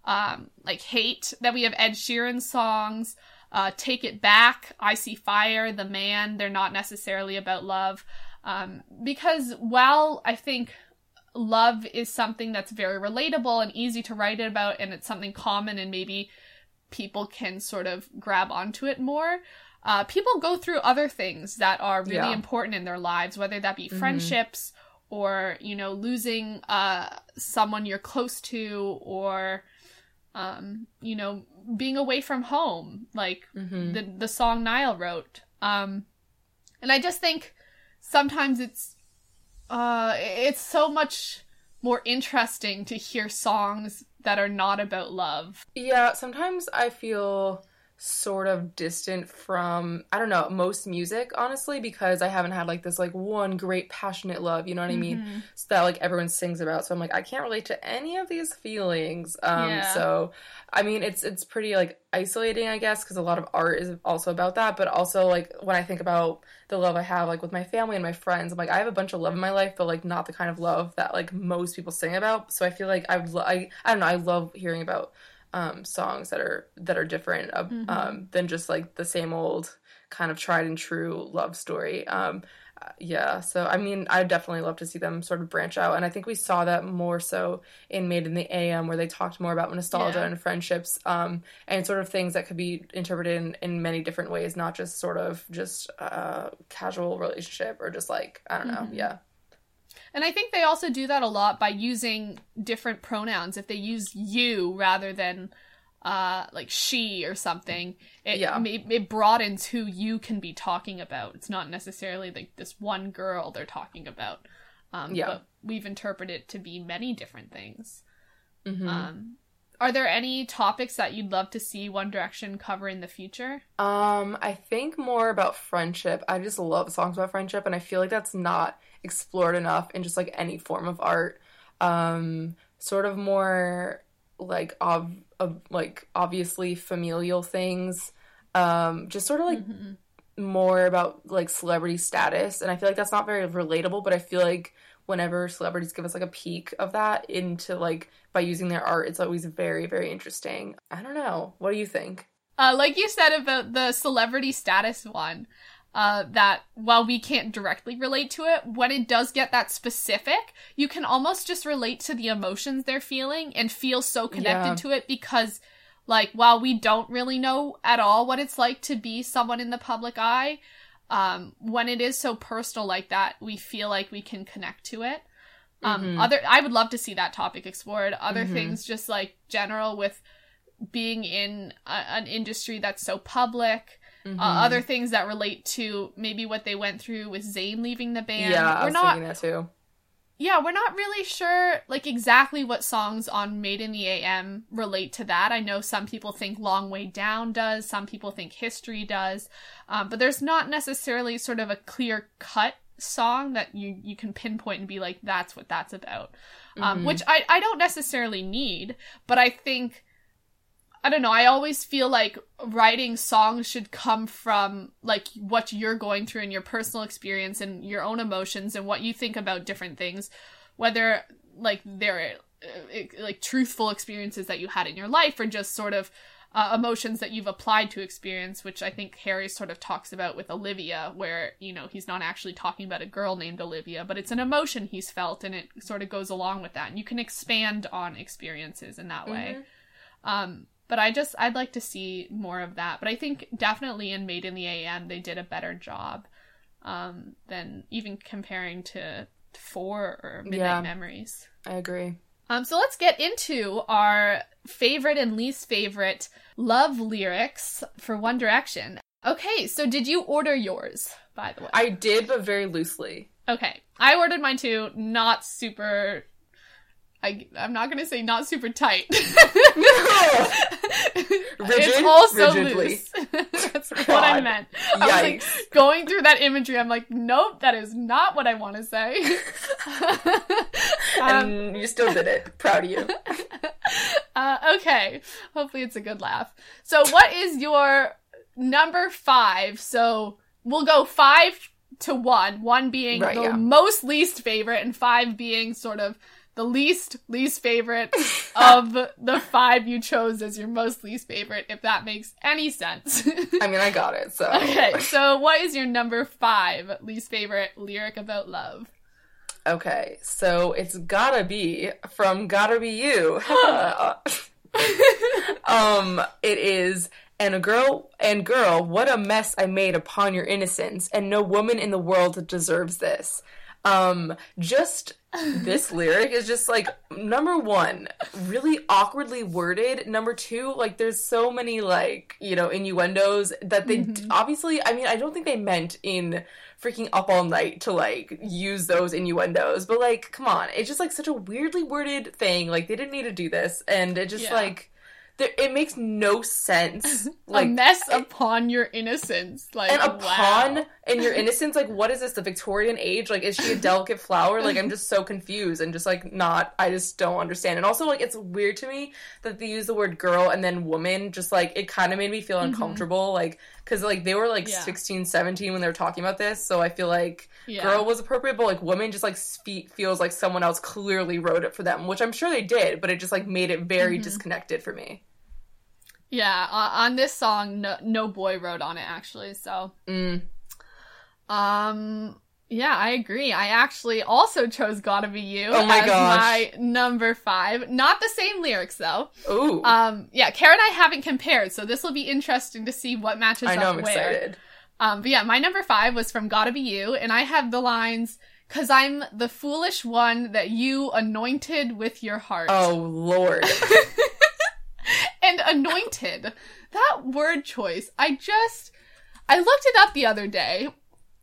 um, like hate. Then we have Ed Sheeran songs. Uh, Take It Back, I See Fire, The Man. They're not necessarily about love. Um, because while I think love is something that's very relatable and easy to write about and it's something common and maybe people can sort of grab onto it more uh, people go through other things that are really Yeah. important in their lives whether that be Mhm. friendships or you know losing uh, someone you're close to or um, you know being away from home like mhm. the the song Niall wrote. Um, and I just think sometimes it's uh it's so much more interesting to hear songs that are not about love. yeah, sometimes I feel sort of distant from I don't know most music honestly because I haven't had like this like one great passionate love you know what I mean Mhm. so that like everyone sings about so I'm like I can't relate to any of these feelings um Yeah. so I mean it's it's pretty like isolating I guess because a lot of art is also about that but also like when I think about the love I have like with my family and my friends I'm like I have a bunch of love in my life but like not the kind of love that like most people sing about so I feel like I lo- I, I don't know I love hearing about um, songs that are that are different uh, Mhm. um, than just like the same old kind of tried and true love story. Um, uh, yeah, so I mean, I definitely love to see them sort of branch out, and I think we saw that more so in Made in the AM, where they talked more about nostalgia Yeah. and friendships, um, and sort of things that could be interpreted in, in many different ways, not just sort of just uh, casual relationship or just like I don't know, Mhm. yeah, And I think they also do that a lot by using different pronouns. If they use you rather than uh, like she or something, it, Yeah. ma- it broadens who you can be talking about. It's not necessarily like this one girl they're talking about. Um, Yeah. But we've interpreted it to be many different things. Mhm. Um, are there any topics that you'd love to see One Direction cover in the future? Um, I think more about friendship. I just love songs about friendship, and I feel like that's not explored enough in just like any form of art. Um, sort of more like ob- ob- like obviously familial things. Um, just sort of like Mhm. more about like celebrity status, and I feel like that's not very relatable. But I feel like whenever celebrities give us like a peek of that into like by using their art, it's always very very interesting. I don't know. What do you think? Uh, like you said about the celebrity status one, uh, that while we can't directly relate to it, when it does get that specific, you can almost just relate to the emotions they're feeling and feel so connected Yeah. to it because, like, while we don't really know at all what it's like to be someone in the public eye, um, when it is so personal like that, we feel like we can connect to it. Um, Mhm. other, I would love to see that topic explored. Other Mhm. things, just like general with being in a, an industry that's so public. Mhm. Uh, other things that relate to maybe what they went through with Zayn leaving the band. Yeah, I we're was not. thinking that too. Yeah, we're not really sure like exactly what songs on Made in the AM relate to that. I know some people think Long Way Down does, some people think History does, um, but there's not necessarily sort of a clear cut song that you you can pinpoint and be like that's what that's about. Um, Mhm. which I I don't necessarily need, but I think I don't know. I always feel like writing songs should come from like what you're going through in your personal experience and your own emotions and what you think about different things, whether like they're uh, like truthful experiences that you had in your life or just sort of uh, emotions that you've applied to experience, which I think Harry sort of talks about with Olivia, where you know he's not actually talking about a girl named Olivia, but it's an emotion he's felt, and it sort of goes along with that, and you can expand on experiences in that way. Mhm. Um, but I just I'd like to see more of that. But I think definitely in Made in the AM they did a better job um, than even comparing to Four or Midnight Yeah. Memories. I agree. Um, so let's get into our favorite and least favorite love lyrics for One Direction. Okay, so did you order yours, by the way? I did, but very loosely. Okay, I ordered mine too. Not super. I, I'm not gonna say not super tight. it's Rigid? also Rigidly. loose. That's what I God. meant. I was like going through that imagery. I'm like, nope, that is not what I want to say. um, and you still did it. Proud of you. uh, okay, hopefully it's a good laugh. So, what is your number five? So we'll go five to one. One being Right, the yeah. most least favorite, and five being sort of the least least favorite of the five you chose as your most least favorite. If that makes any sense. I mean, I got it. So okay, so what is your number five least favorite lyric about love? Okay, so it's gotta be from "Gotta Be You." um, it is. And a girl, and girl, what a mess I made upon your innocence, and no woman in the world deserves this. Um, just this lyric is just like number one, really awkwardly worded. Number two, like there's so many like you know innuendos that they Mhm. obviously. I mean, I don't think they meant in freaking up all night to like use those innuendos, but like, come on, it's just like such a weirdly worded thing. Like they didn't need to do this, and it just Yeah. like there, it makes no sense. a Like mess upon your innocence. Like and upon wow. And your innocence, like what is this? The Victorian age? Like is she a delicate flower? Like I'm just so confused and just like not. I just don't understand. And also like it's weird to me that they use the word girl and then woman. Just like it kind of made me feel uncomfortable. Like because like they were like Yeah. 16, 17 when they were talking about this. So I feel like Yeah. girl was appropriate, but like woman just like feels like someone else clearly wrote it for them, which I'm sure they did, but it just like made it very disconnected for me. Yeah, on this song, no, no boy wrote on it actually. So, Mm. Um, yeah, I agree. I actually also chose "Gotta Be You" Oh my as gosh. my number five. Not the same lyrics though. Ooh, Um, yeah, Kara and I haven't compared, so this will be interesting to see what matches I know up I'm where. excited. Um, but yeah, my number five was from Gotta Be You, and I have the lines, Cause I'm the foolish one that you anointed with your heart. Oh lord. and anointed. That word choice, I just, I looked it up the other day,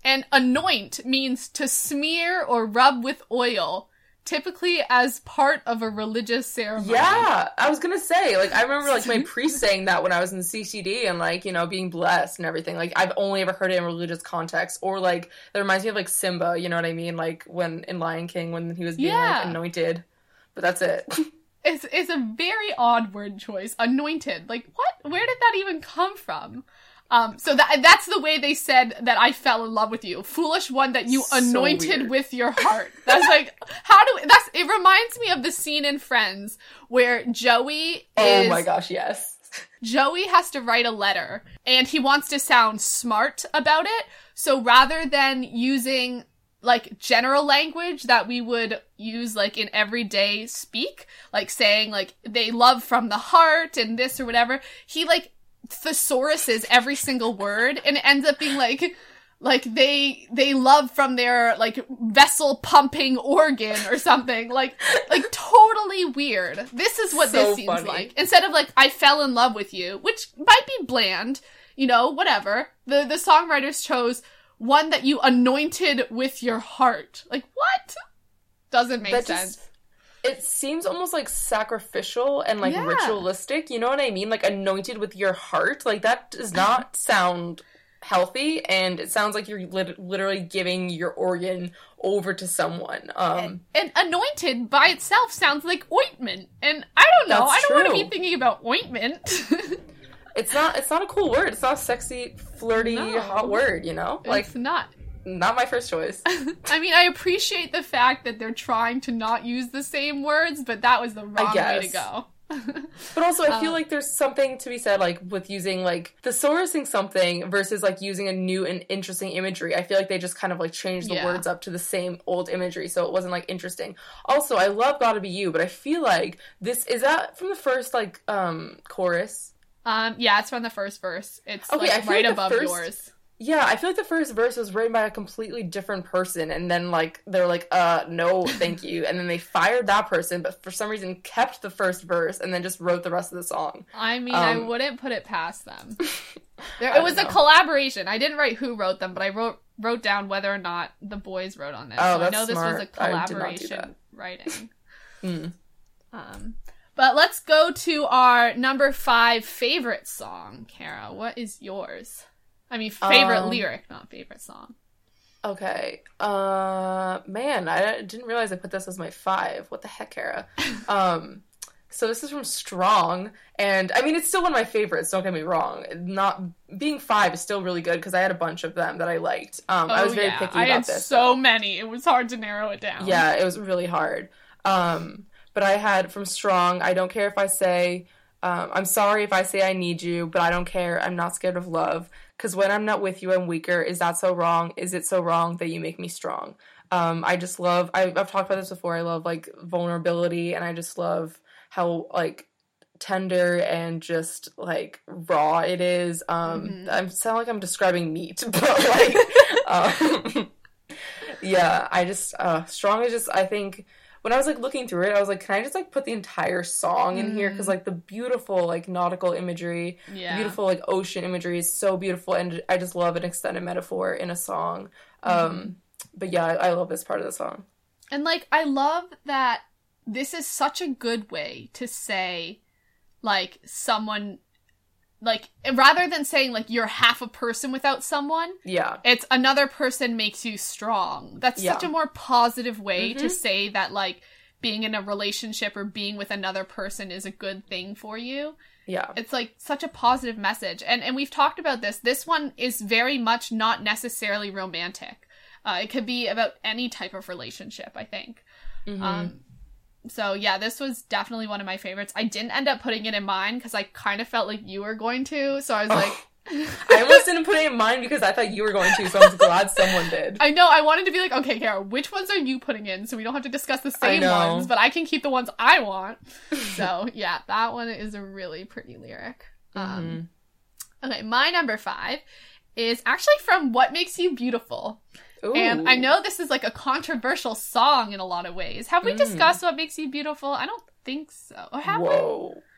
and anoint means to smear or rub with oil, typically as part of a religious ceremony. Yeah, I was gonna say, like, I remember like my priest saying that when I was in CCD and like, you know, being blessed and everything. Like, I've only ever heard it in religious context, or like, that reminds me of like Simba. You know what I mean? Like when in Lion King when he was being Yeah. like anointed. But that's it. It's, it's a very odd word choice. Anointed. Like, what? Where did that even come from? Um, so that that's the way they said that I fell in love with you. Foolish one that you So anointed weird. with your heart. That's like how do that's it reminds me of the scene in Friends where Joey oh is my gosh, yes. Joey has to write a letter and he wants to sound smart about it. So rather than using like general language that we would use like in everyday speak, like saying like they love from the heart and this or whatever, he like thesauruses every single word and it ends up being like like they they love from their like vessel pumping organ or something. Like like totally weird. This is what So this seems funny. like. Instead of like i fell in love with you which might be bland you know whatever. The the songwriters chose one that you anointed with your heart. Like what? Doesn't make That sense. just it seems almost like sacrificial and like Yeah. ritualistic. You know what I mean? Like anointed with your heart. Like that does not sound healthy, and it sounds like you're lit- literally giving your organ over to someone. Um, and anointed by itself sounds like ointment and i don't know i don't want to be thinking about ointment it's not. It's not a cool word. It's not a sexy, flirty, No. hot word. You know, like it's not not my first choice. I mean, I appreciate the fact that they're trying to not use the same words, but that was the wrong way to go. But also, I feel Um, like there's something to be said, like with using like thesaurussing something versus like using a new and interesting imagery. I feel like they just kind of like changed the Yeah. words up to the same old imagery, so it wasn't like interesting. Also, I love "Gotta Be You," but I feel like this is that from the first like um chorus. Um, yeah, it's from the first verse. It's Okay, like right like above first- yours. Yeah, I feel like the first verse was written by a completely different person, and then like they're like, "Uh, no, thank you," and then they fired that person, but for some reason kept the first verse and then just wrote the rest of the song. I mean, I Um, wouldn't put it past them. There, it was a collaboration. I didn't write who wrote them, but I wrote wrote down whether or not the boys wrote on this. Oh, so I that's know this was a smart. I did not do collaboration writing. Hmm. Um, but let's go to our number five favorite song, Kara. What is yours? I mean, favorite Um, lyric, not favorite song. Okay. Uh man, I didn't realize I put this as my 5. What the heck, Kara? um so this is from Strong and I mean it's still one of my favorites, don't get me wrong. Not being 5 is still really good because I had a bunch of them that I liked. Um I was very Oh, yeah. picky I about had this. so many. It was hard to narrow it down. Yeah, it was really hard. Um, but I had from Strong, I don't care if I say, um, I'm sorry if I say I need you, but I don't care. I'm not scared of love. Because when I'm not with you, I'm weaker. Is that so wrong? Is it so wrong that you make me strong? Um, I just love, I, I've talked about this before. I love like vulnerability and I just love how like tender and just like raw it is. Um, Mhm. I sound like I'm describing meat, but like, um, yeah, I just uh strong is just I think when I was like looking through it, I was like, can I just like put the entire song in here? Because Mhm. like the beautiful like nautical imagery, yeah. beautiful like ocean imagery is so beautiful, and I just love an extended metaphor in a song. Mm-hmm. Um, but yeah, I, I love this part of the song. And like I love that this is such a good way to say like someone like rather than saying like you're half a person without someone Yeah. it's another person makes you strong that's such a more positive way to Mhm. say that like being in a relationship or being with another person is a good thing for you Yeah. it's like such a positive message and and we've talked about this this one is very much not necessarily romantic uh, it could be about any type of relationship i think Mhm. um so yeah this was definitely one of my favorites i didn't end up putting it in mine because i kind of felt like you were going to so i was Oh, like I almost didn't put it in mine because I thought you were going to, so I'm glad someone did. I know I wanted to be like, okay, Kara, which ones are you putting in so we don't have to discuss the same ones, but I can keep the ones I want. So yeah, that one is a really pretty lyric. Um, Mhm. Okay, my number five is actually from What Makes You Beautiful. Ooh. And I know this is like a controversial song in a lot of ways. Have we Mm. discussed What Makes You Beautiful? I don't think so. Or have we?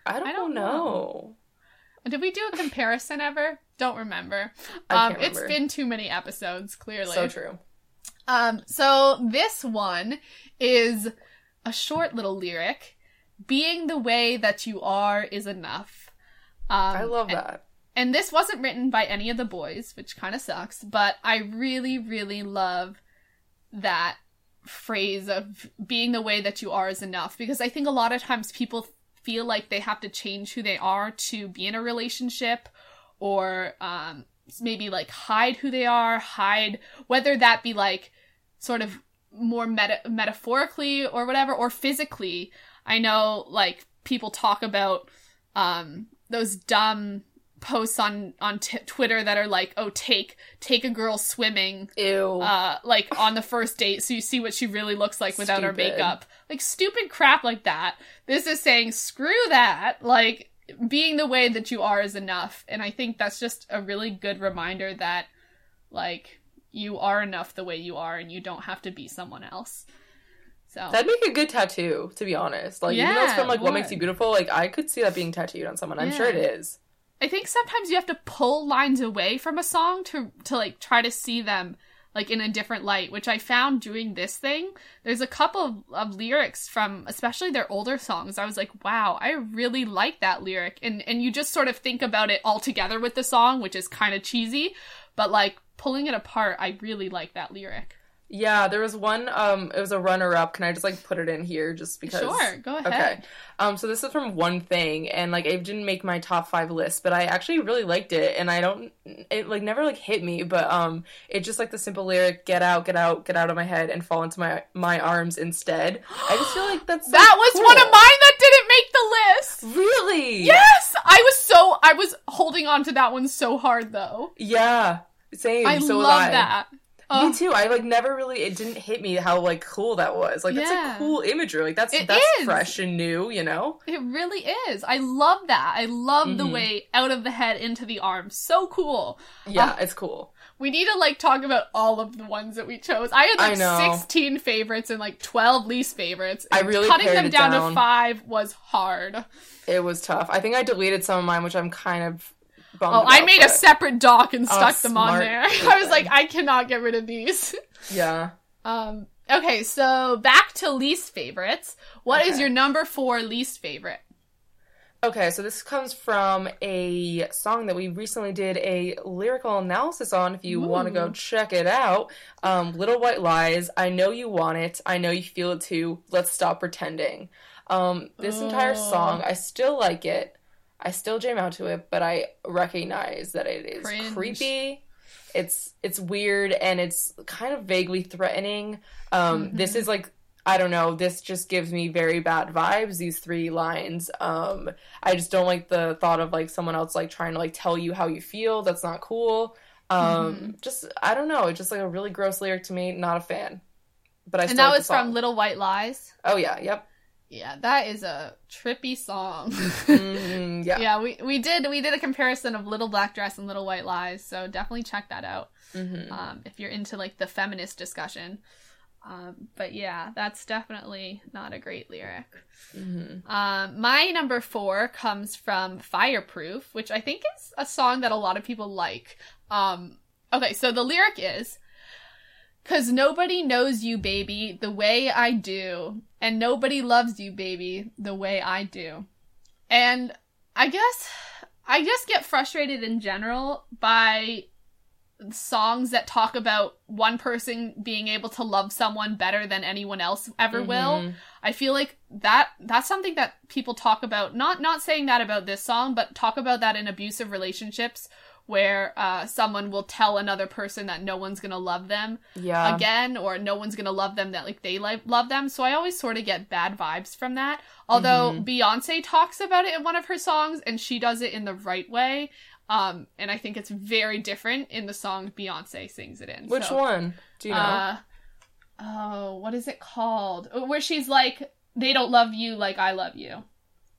I don't, I don't know. Did we do a comparison ever? Don't remember. I Um, can't it's remember. been too many episodes, clearly. So true. Um, so this one is a short little lyric. Being the way that you are is enough. Um, I love that. And this wasn't written by any of the boys, which kind of sucks, but I really, really love that phrase of being the way that you are is enough because I think a lot of times people feel like they have to change who they are to be in a relationship or um, maybe like hide who they are, hide whether that be like sort of more meta- metaphorically or whatever or physically. I know like people talk about um, those dumb posts on on t- Twitter that are like, "Oh, take take a girl swimming Ew. uh like on the first date so you see what she really looks like without her makeup." Like stupid crap like that. This is saying, "Screw that." Like being the way that you are is enough. And I think that's just a really good reminder that like you are enough the way you are and you don't have to be someone else. So That'd make a good tattoo, to be honest. Like, even though it's from like What Makes You. Beautiful, like I could see that being tattooed on someone. I'm sure it Yeah. is. I think sometimes you have to pull lines away from a song to to like try to see them like in a different light, which I found doing this thing. There's a couple of, of lyrics from especially their older songs. I was like, wow, I really like that lyric. And and you just sort of think about it all together with the song, which is kind of cheesy, but like pulling it apart, I really like that lyric. Yeah, there was one. Um, it was a runner-up. Can I just like put it in here, just because? Sure, go ahead. Okay. Um, so this is from One Thing, and like it didn't make my top five list, but I actually really liked it, and I don't, it like never like hit me, but um, it's just like the simple lyric, "Get out, get out, get out of my head, and fall into my my arms instead." I just feel like that's That was one of mine that didn't make the list. Really? Yes, I was so I was holding on to that one so hard though. Yeah. Same. I so was love I. that. Me Oh, too. I like never really. It didn't hit me how like cool that was. Like that's a cool imagery. Like that's It that's is. fresh and new. You know. It really is. I love that. I love the Mhm. way out of the head into the arms. So cool. Yeah, Oh. it's cool. We need to like talk about all of the ones that we chose. I had like know. 16 favorites and like 12 least favorites. I really cutting them down, down. to 5 was hard. It was tough. I think I deleted some of mine, which I'm kind of. Oh, I made a separate doc and Oh, stuck them on there. I was like I cannot get rid of these. Yeah. Um okay, so back to least favorites. What is Okay. your number 4 least favorite? Okay, so this comes from a song that we recently did a lyrical analysis on. If you want to go check it out, um, "Little White Lies." I know you want it. I know you feel it too. Let's stop pretending. Um, this entire Oh. song, I still like it. I still jam out to it, but I recognize that it is Cringe. creepy. It's it's weird and it's kind of vaguely threatening. Um, Mm-hmm. This is like I don't know. This just gives me very bad vibes. These three lines. Um, I just don't like the thought of like someone else like trying to like tell you how you feel. That's not cool. Um, Mm-hmm. just I don't know. It's just like a really gross lyric to me. Not a fan. But I And still that was from Little White Lies. Oh yeah. Yep. Yeah, that is a trippy song. Mhm, yeah. yeah, we we did we did a comparison of Little Black Dress and Little White Lies, so definitely check that out hmm um, if you're into like the feminist discussion. Um, but yeah, that's definitely not a great lyric. hmm Um, my number four comes from Fireproof, which I think is a song that a lot of people like. Um, okay, so the lyric is Cause nobody knows you, baby, the way I do, and nobody loves you, baby, the way I do. And I guess I just get frustrated in general by songs that talk about one person being able to love someone better than anyone else ever mm-hmm. will. I feel like that that's something that people talk about not not saying that about this song, but talk about that in abusive relationships where uh, someone will tell another person that no one's gonna love them yeah. again, or no one's gonna love them that like they like love them. So I always sort of get bad vibes from that. Although mm-hmm. Beyonce talks about it in one of her songs, and she does it in the right way. Um, and I think it's very different in the song Beyonce sings it in. Which so, one? Do you know? Uh, oh, what is it called? Oh, where she's like, "They don't love you like I love you."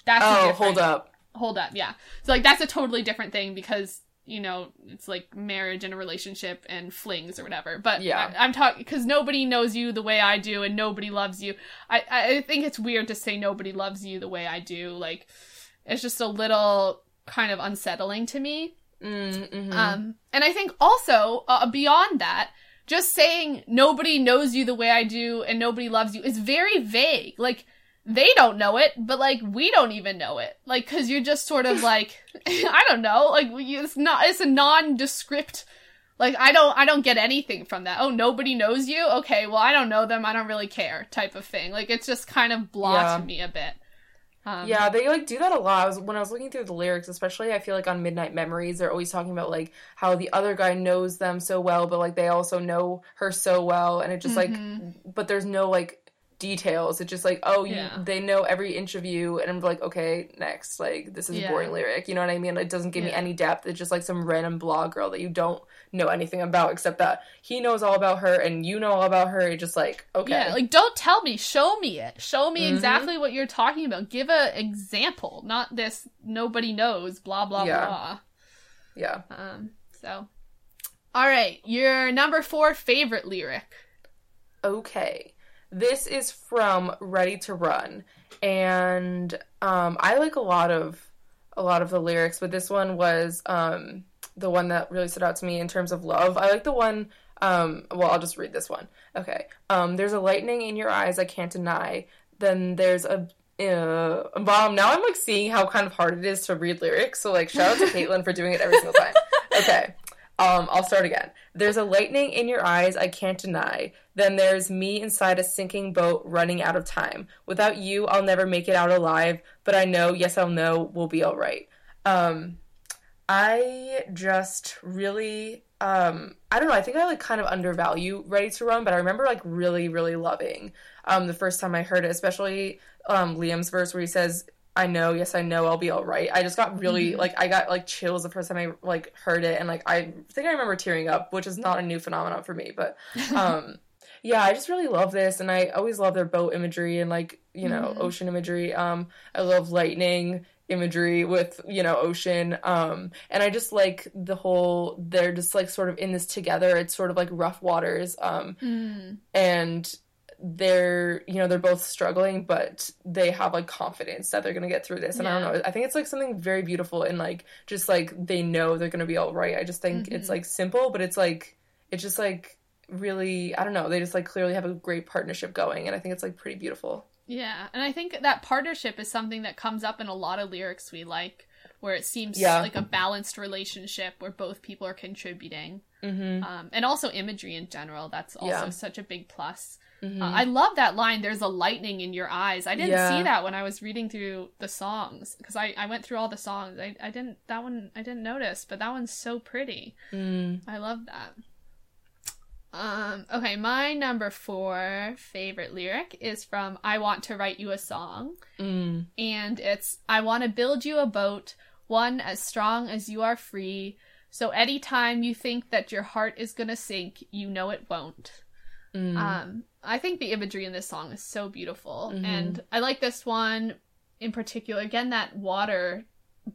That's oh, hold up, hold up, yeah. So like that's a totally different thing because you know it's like marriage and a relationship and flings or whatever. But yeah, I, am talking because nobody knows you the way I do and nobody loves you. I I think it's weird to say nobody loves you the way I do. Like it's just a little kind of unsettling to me. Mm-hmm. Um, and I think also uh, beyond that, just saying nobody knows you the way I do and nobody loves you is very vague. Like they don't know it, but like we don't even know it. Like cuz you're just sort of like I don't know, like it's not it's a nondescript like I don't I don't get anything from that. Oh, nobody knows you? Okay, well I don't know them. I don't really care type of thing. Like it's just kind of blah yeah. to me a bit. Um, yeah, they like do that a lot. I was, when I was looking through the lyrics, especially, I feel like on Midnight Memories, they're always talking about like how the other guy knows them so well, but like they also know her so well, and it just mm-hmm. like, but there's no like details. It's just like, oh, you, yeah. they know every inch of you, and I'm like, okay, next. Like, this is yeah. a boring lyric. You know what I mean? It doesn't give yeah. me any depth. It's just like some random blog girl that you don't know anything about, except that he knows all about her and you know all about her. It's just like, okay. Yeah, like, don't tell me. Show me it. Show me mm-hmm. exactly what you're talking about. Give a example, not this nobody knows, blah, blah, blah. Yeah. Um, so. All right, your number four favorite lyric. Okay. This is from Ready to Run, and um, I like a lot of a lot of the lyrics, but this one was um, the one that really stood out to me in terms of love. I like the one. Um, well, I'll just read this one. Okay. Um, there's a lightning in your eyes I can't deny. Then there's a uh, bomb. Now I'm like seeing how kind of hard it is to read lyrics. So like, shout out to Caitlin for doing it every single time. Okay. Um, I'll start again. There's a lightning in your eyes I can't deny. Then there's me inside a sinking boat running out of time. Without you, I'll never make it out alive, but I know, yes, I'll know, we'll be all right. Um, I just really, um, I don't know, I think I like kind of undervalue Ready to Run, but I remember like really, really loving um, the first time I heard it, especially um, Liam's verse where he says, I know, yes, I know, I'll be all right. I just got really mm-hmm. like I got like chills the first time I like heard it, and like I think I remember tearing up, which is not a new phenomenon for me, but um, yeah, I just really love this, and I always love their boat imagery and like you know mm-hmm. ocean imagery. Um, I love lightning imagery with you know ocean um and i just like the whole they're just like sort of in this together it's sort of like rough waters um mm. and they're you know they're both struggling but they have like confidence that they're gonna get through this and yeah. i don't know i think it's like something very beautiful and like just like they know they're gonna be all right i just think mm-hmm. it's like simple but it's like it's just like really i don't know they just like clearly have a great partnership going and i think it's like pretty beautiful yeah and i think that partnership is something that comes up in a lot of lyrics we like where it seems yeah. like a balanced relationship where both people are contributing mm-hmm. um, and also imagery in general that's also yeah. such a big plus Mm-hmm. Uh, I love that line. There's a lightning in your eyes. I didn't yeah. see that when I was reading through the songs because I, I went through all the songs. I, I didn't that one I didn't notice, but that one's so pretty. Mm. I love that. Um, okay, my number four favorite lyric is from I Want to Write You a Song. Mm. And it's I want to build you a boat, one as strong as you are free. So anytime you think that your heart is gonna sink, you know it won't. Mm. Um, I think the imagery in this song is so beautiful, mm-hmm. and I like this one in particular. Again, that water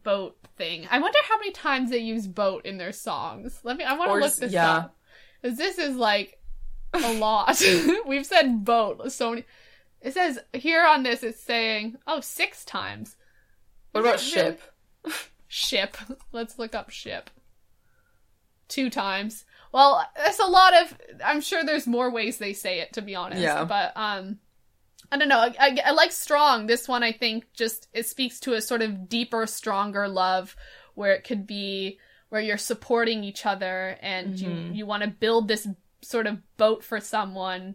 boat thing. I wonder how many times they use boat in their songs. Let me. I want to look this yeah. up because this is like a lot. We've said boat so many. It says here on this, it's saying oh six times. What about ship? ship. Let's look up ship. Two times. Well, that's a lot of. I'm sure there's more ways they say it, to be honest. Yeah. But um, I don't know. I, I, I like strong. This one, I think, just it speaks to a sort of deeper, stronger love, where it could be where you're supporting each other and Mhm. you you want to build this sort of boat for someone,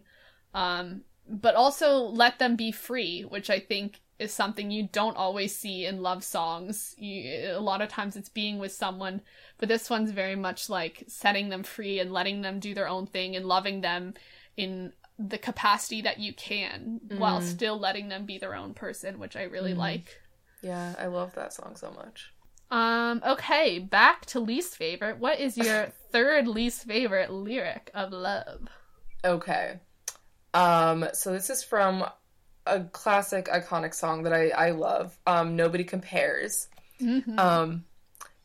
um, but also let them be free, which I think is something you don't always see in love songs. You, a lot of times it's being with someone, but this one's very much like setting them free and letting them do their own thing and loving them in the capacity that you can while Mhm. still letting them be their own person, which I really Mhm. like. Yeah, I love that song so much. Um, okay, back to least favorite. What is your third least favorite lyric of love? Okay. Um, so this is from a classic iconic song that I, I love. Um, Nobody Compares. Mhm. Um,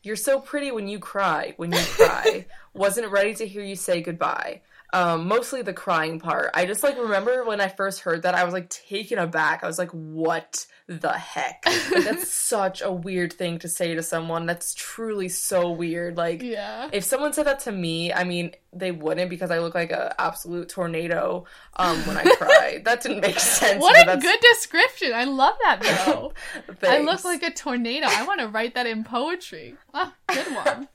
you're so pretty when you cry, when you cry. Wasn't ready to hear you say goodbye. Um, mostly the crying part. I just like remember when I first heard that, I was like taken aback. I was like, what the heck? Like, that's such a weird thing to say to someone. That's truly so weird. Like, yeah. if someone said that to me, I mean, they wouldn't because I look like a absolute tornado um, when I cry. that didn't make sense. What a that's- good description. I love that though. I look like a tornado. I want to write that in poetry. Ah, good one.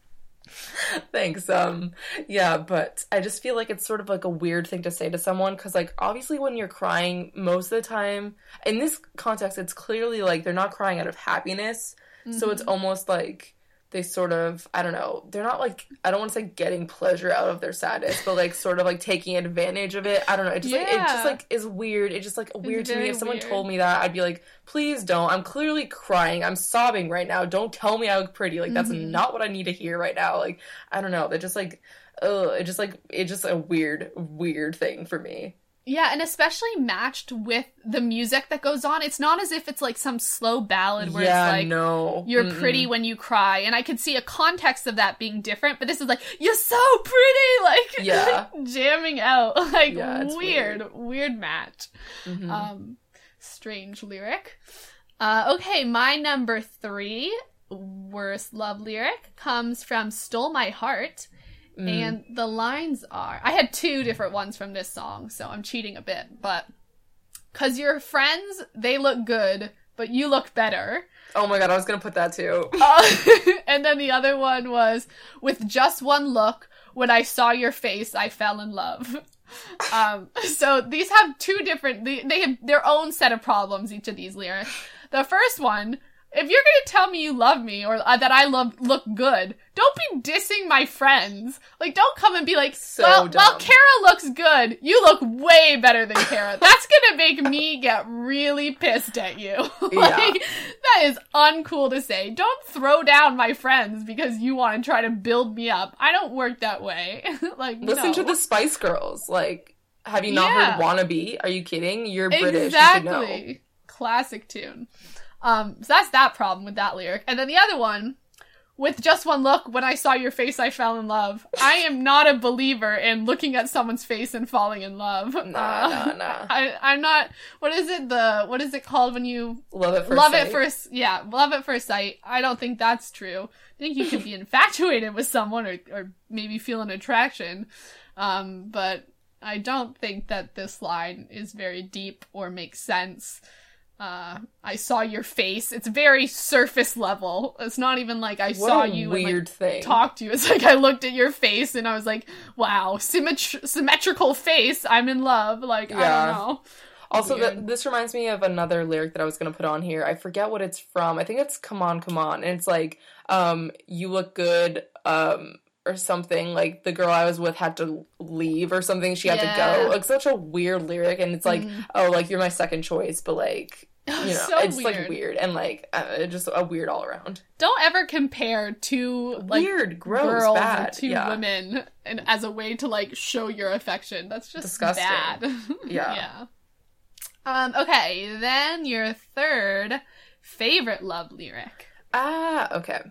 Thanks. Um, yeah, but I just feel like it's sort of like a weird thing to say to someone because, like, obviously, when you're crying, most of the time, in this context, it's clearly like they're not crying out of happiness. So it's Mm-hmm. almost like they sort of, I don't know, they're not like, I don't want to say getting pleasure out of their sadness, but like sort of like taking advantage of it. I don't know. It just like, it just like is weird. It just like weird to me. If someone weird. told me that, I'd be like, please don't. I'm clearly crying. I'm sobbing right now. Don't tell me I look pretty. Like that's Mhm. not what I need to hear right now. Like I don't know. They're just like, ugh. It just like it's just a weird, weird thing for me. Yeah, and especially matched with the music that goes on. It's not as if it's like some slow ballad where yeah, it's like no. you're Mm-mm. pretty when you cry. And I could see a context of that being different, but this is like, you're so pretty, like Yeah. jamming out. Like Yeah, it's weird, weird, match. Mhm. Um strange lyric. Uh okay, my number three worst love lyric comes from Stole My Heart. Mm. And the lines are I had two different ones from this song, so I'm cheating a bit, but cuz your friends, they look good, but you look better. oh my god, I was gonna put that too. Uh, and then the other one was with just one look, when I saw your face, I fell in love. Um, so these have two different, they, they have their own set of problems, each of these lyrics. The first one, if you're gonna tell me you love me or uh, that I love look good, don't be dissing my friends. Like, don't come and be like, So well, well, dumb. Kara looks good. You look way better than Kara. That's gonna make me get really pissed at you. like, Yeah. that is uncool to say. Don't throw down my friends because you want to try to build me up. I don't work that way. like, Listen no. to the Spice Girls. Like, have you not Yeah. heard "Wannabe"? Are you kidding? You're British. You. Exactly. Classic tune. Um, so that's that problem with that lyric. And then the other one, with just one look, when I saw your face, I fell in love. I am not a believer in looking at someone's face and falling in love. Nah, Uh, nah, nah. I, I'm not. What is it? The what is it called when you Love it first love sight. at first? Yeah, love at first sight. I don't think that's true. I think you can be infatuated with someone or or maybe feel an attraction, um, but I don't think that this line is very deep or makes sense. Uh, I saw your face. It's very surface level. It's not even like I What saw you and weird like, thing. talked to you. It's like I looked at your face and I was like, wow, symmet- symmetrical face. I'm in love. Like, I don't know. Also, th- this reminds me of another lyric that I was gonna put on here. I forget what it's from. I think it's "Come on, come on," and it's like, um, "You look good," um, or something. Like the girl I was with had to leave or something. She had Yeah. to go. Like such a weird lyric, and it's like, Mhm. oh, like you're my second choice, but like, you know, so it's weird. like weird and like uh, just a weird all around. Don't ever compare two like weird, gross, girls bad. two yeah. women and as a way to like show your affection. That's just Disgusting. bad. Yeah. yeah. Um, okay, then your third favorite love lyric. Ah, okay.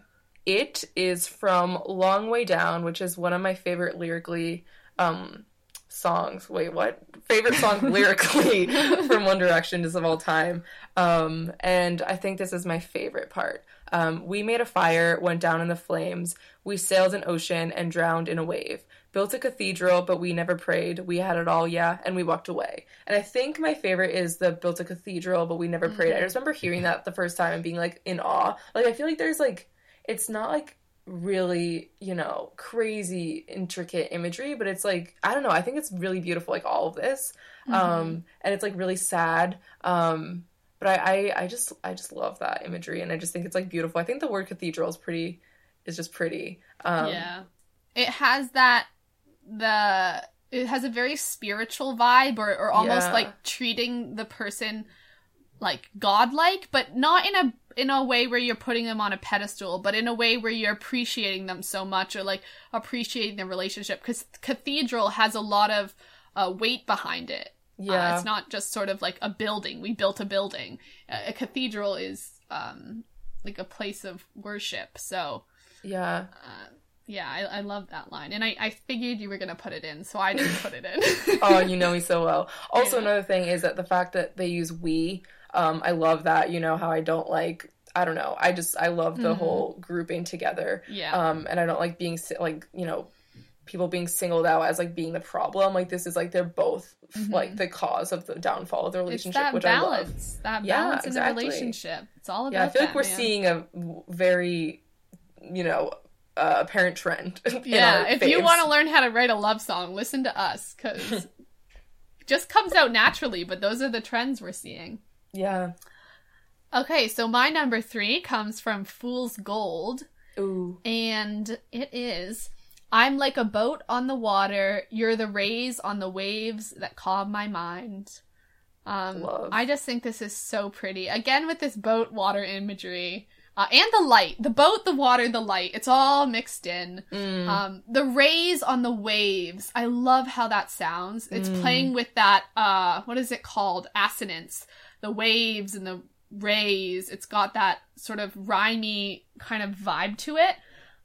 It is from Long Way Down, which is one of my favorite lyrically um songs. Wait, what? Favorite song lyrically from One Direction is of all time. Um and I think this is my favorite part. Um we made a fire, went down in the flames. We sailed an ocean and drowned in a wave. built a cathedral, but we never prayed. We had it all, yeah, and we walked away. And I think my favorite is the built a cathedral, but we never prayed. I just remember hearing that the first time and being like in awe. Like I feel like there's like it's not like really, you know, crazy intricate imagery, but it's like I don't know, I think it's really beautiful like all of this. Um and it's like really sad. Um but I, I I just I just love that imagery and I just think it's like beautiful. I think the word cathedral is pretty is just pretty. Um yeah. It has that the it has a very spiritual vibe or, or almost Yeah. like treating the person like godlike, but not in a in a way where you're putting them on a pedestal, but in a way where you're appreciating them so much or like appreciating the relationship. Because cathedral has a lot of uh, weight behind it. Uh, yeah. it's not just sort of like a building. We built a building. A, a cathedral is um, like a place of worship. So yeah. uh, yeah, I, I love that line, and I, I figured you were gonna put it in, so I didn't put it in. oh, you know me so well. Also, another thing is that the fact that they use we, um, I love that. You know how I don't like. I don't know. I just I love the Mhm. whole grouping together. yeah, Um, and I don't like being like you know people being singled out as like being the problem. Like this is like they're both Mhm. like the cause of the downfall of the relationship. it's that which I love. balance, that Yeah, exactly. in the relationship. It's all about. Yeah, I feel like that, we're man. seeing a very, you know, uh, apparent trend. Yeah, if you want to learn how to write a love song, listen to us because it just comes out naturally. But those are the trends we're seeing. Yeah. Okay, so my number three comes from Fool's Gold. Ooh. and it is I'm like a boat on the water, you're the rays on the waves that calm my mind. Um, Love. I just think this is so pretty. Again, with this boat water imagery. Uh, and the light. The boat, the water, the light. It's all mixed in. Mm. Um, the rays on the waves. I love how that sounds. It's Mm. playing with that, uh, what is it called? Assonance. The waves and the rays. It's got that sort of rhymey kind of vibe to it.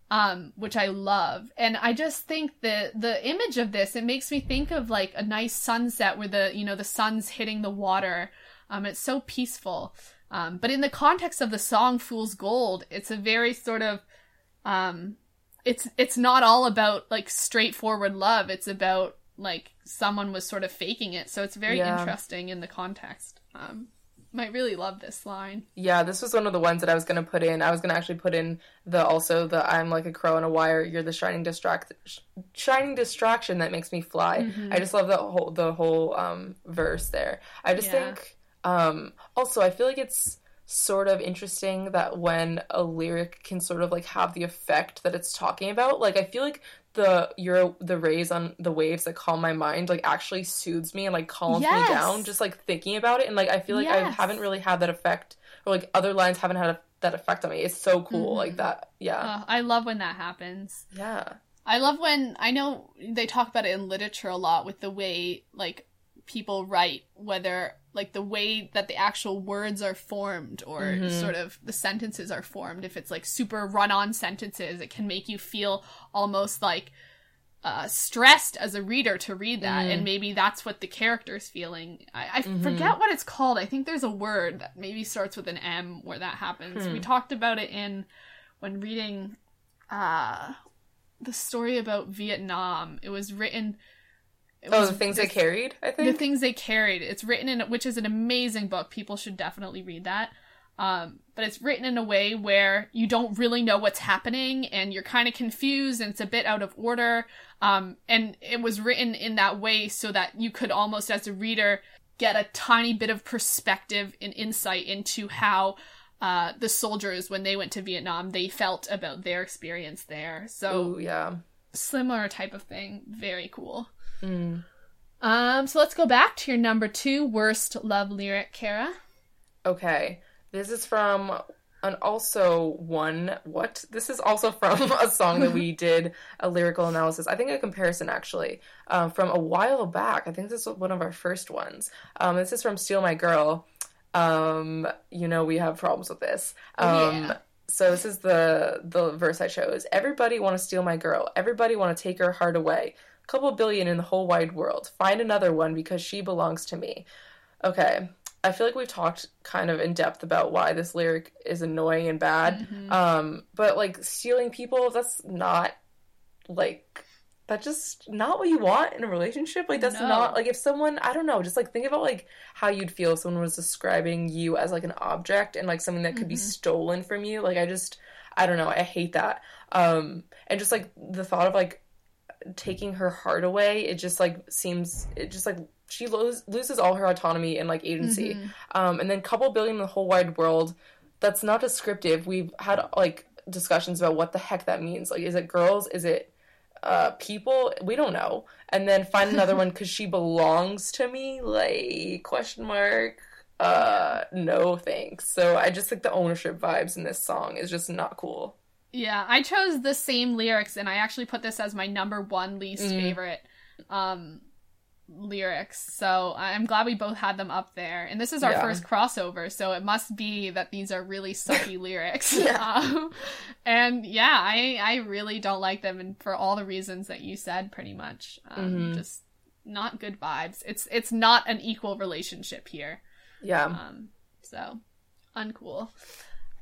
Um, which I love. And I just think the the image of this, it makes me think of like a nice sunset where the, you know, the sun's hitting the water. Um, it's so peaceful. Um, but in the context of the song Fool's Gold, it's a very sort of um it's it's not all about like straightforward love. It's about like someone was sort of faking it. So it's very Yeah. interesting in the context. Um might really love this line. Yeah, this was one of the ones that I was gonna put in. I was gonna actually put in the also the I'm like a crow on a wire. You're the shining distract shining distraction that makes me fly. Mhm. I just love the whole the whole um, verse there. I just Yeah. think um, also I feel like it's sort of interesting that when a lyric can sort of like have the effect that it's talking about. Like I feel like the you're the rays on the waves that calm my mind like actually soothes me and like calms Yes. me down just like thinking about it and like I feel like I haven't really had that effect or like other lines haven't had a, that effect on me. It's so cool Mhm. like that. Yeah. I love when that happens. yeah. I love when I know they talk about it in literature a lot with the way like people write, whether like the way that the actual words are formed or Mhm. sort of the sentences are formed. If it's like super run on sentences, it can make you feel almost like uh, stressed as a reader to read that, Mm. and maybe that's what the character's feeling. I, I Mhm. forget what it's called. I think there's a word that maybe starts with an M where that happens. Hmm. We talked about it in when reading uh the story about Vietnam. It was written. Oh, the things they carried, I think. the things they carried. It's written in, which is an amazing book. People should definitely read that. Um, but it's written in a way where you don't really know what's happening and you're kind of confused and it's a bit out of order. Um, and it was written in that way so that you could almost, as a reader, get a tiny bit of perspective and insight into how uh, the soldiers, when they went to Vietnam, they felt about their experience there. So oh, yeah. similar type of thing. Very cool. Mm. Um, so let's go back to your number two worst love lyric, Kara. Okay. This is from an also one what? This is also from a song that we did a lyrical analysis. I think a comparison actually um, from a while back. I think this was one of our first ones. Um, this is from "Steal My Girl." Um, you know we have problems with this. Um, Oh, yeah. So this is the the verse I chose. Everybody want to steal my girl. Everybody want to take her heart away. Couple billion in the whole wide world. Find another one because she belongs to me. Okay. I feel like we've talked kind of in depth about why this lyric is annoying and bad. Mhm. Um, but like stealing people, that's not like that's just not what you want in a relationship. Like that's No. not like if someone I don't know, just like think about like how you'd feel if someone was describing you as like an object and like something that could be Mhm. stolen from you. Like I just I don't know, I hate that. Um and just like the thought of like taking her heart away, it just like seems it just like she lose, loses all her autonomy and like agency. Mhm. Um and then couple billion in the whole wide world, that's not descriptive. We've had like discussions about what the heck that means. Like is it girls? Is it uh people we don't know and then find another one because she belongs to me like question mark uh no thanks so i just think the ownership vibes in this song is just not cool Yeah, I chose the same lyrics and I actually put this as my number one least Mm. favorite um lyrics. So I'm glad we both had them up there. And this is our Yeah. first crossover, so it must be that these are really sucky lyrics. Yeah. Um, and yeah, I I really don't like them and for all the reasons that you said pretty much. Um Mhm. just not good vibes. It's it's not an equal relationship here. yeah Um, so uncool.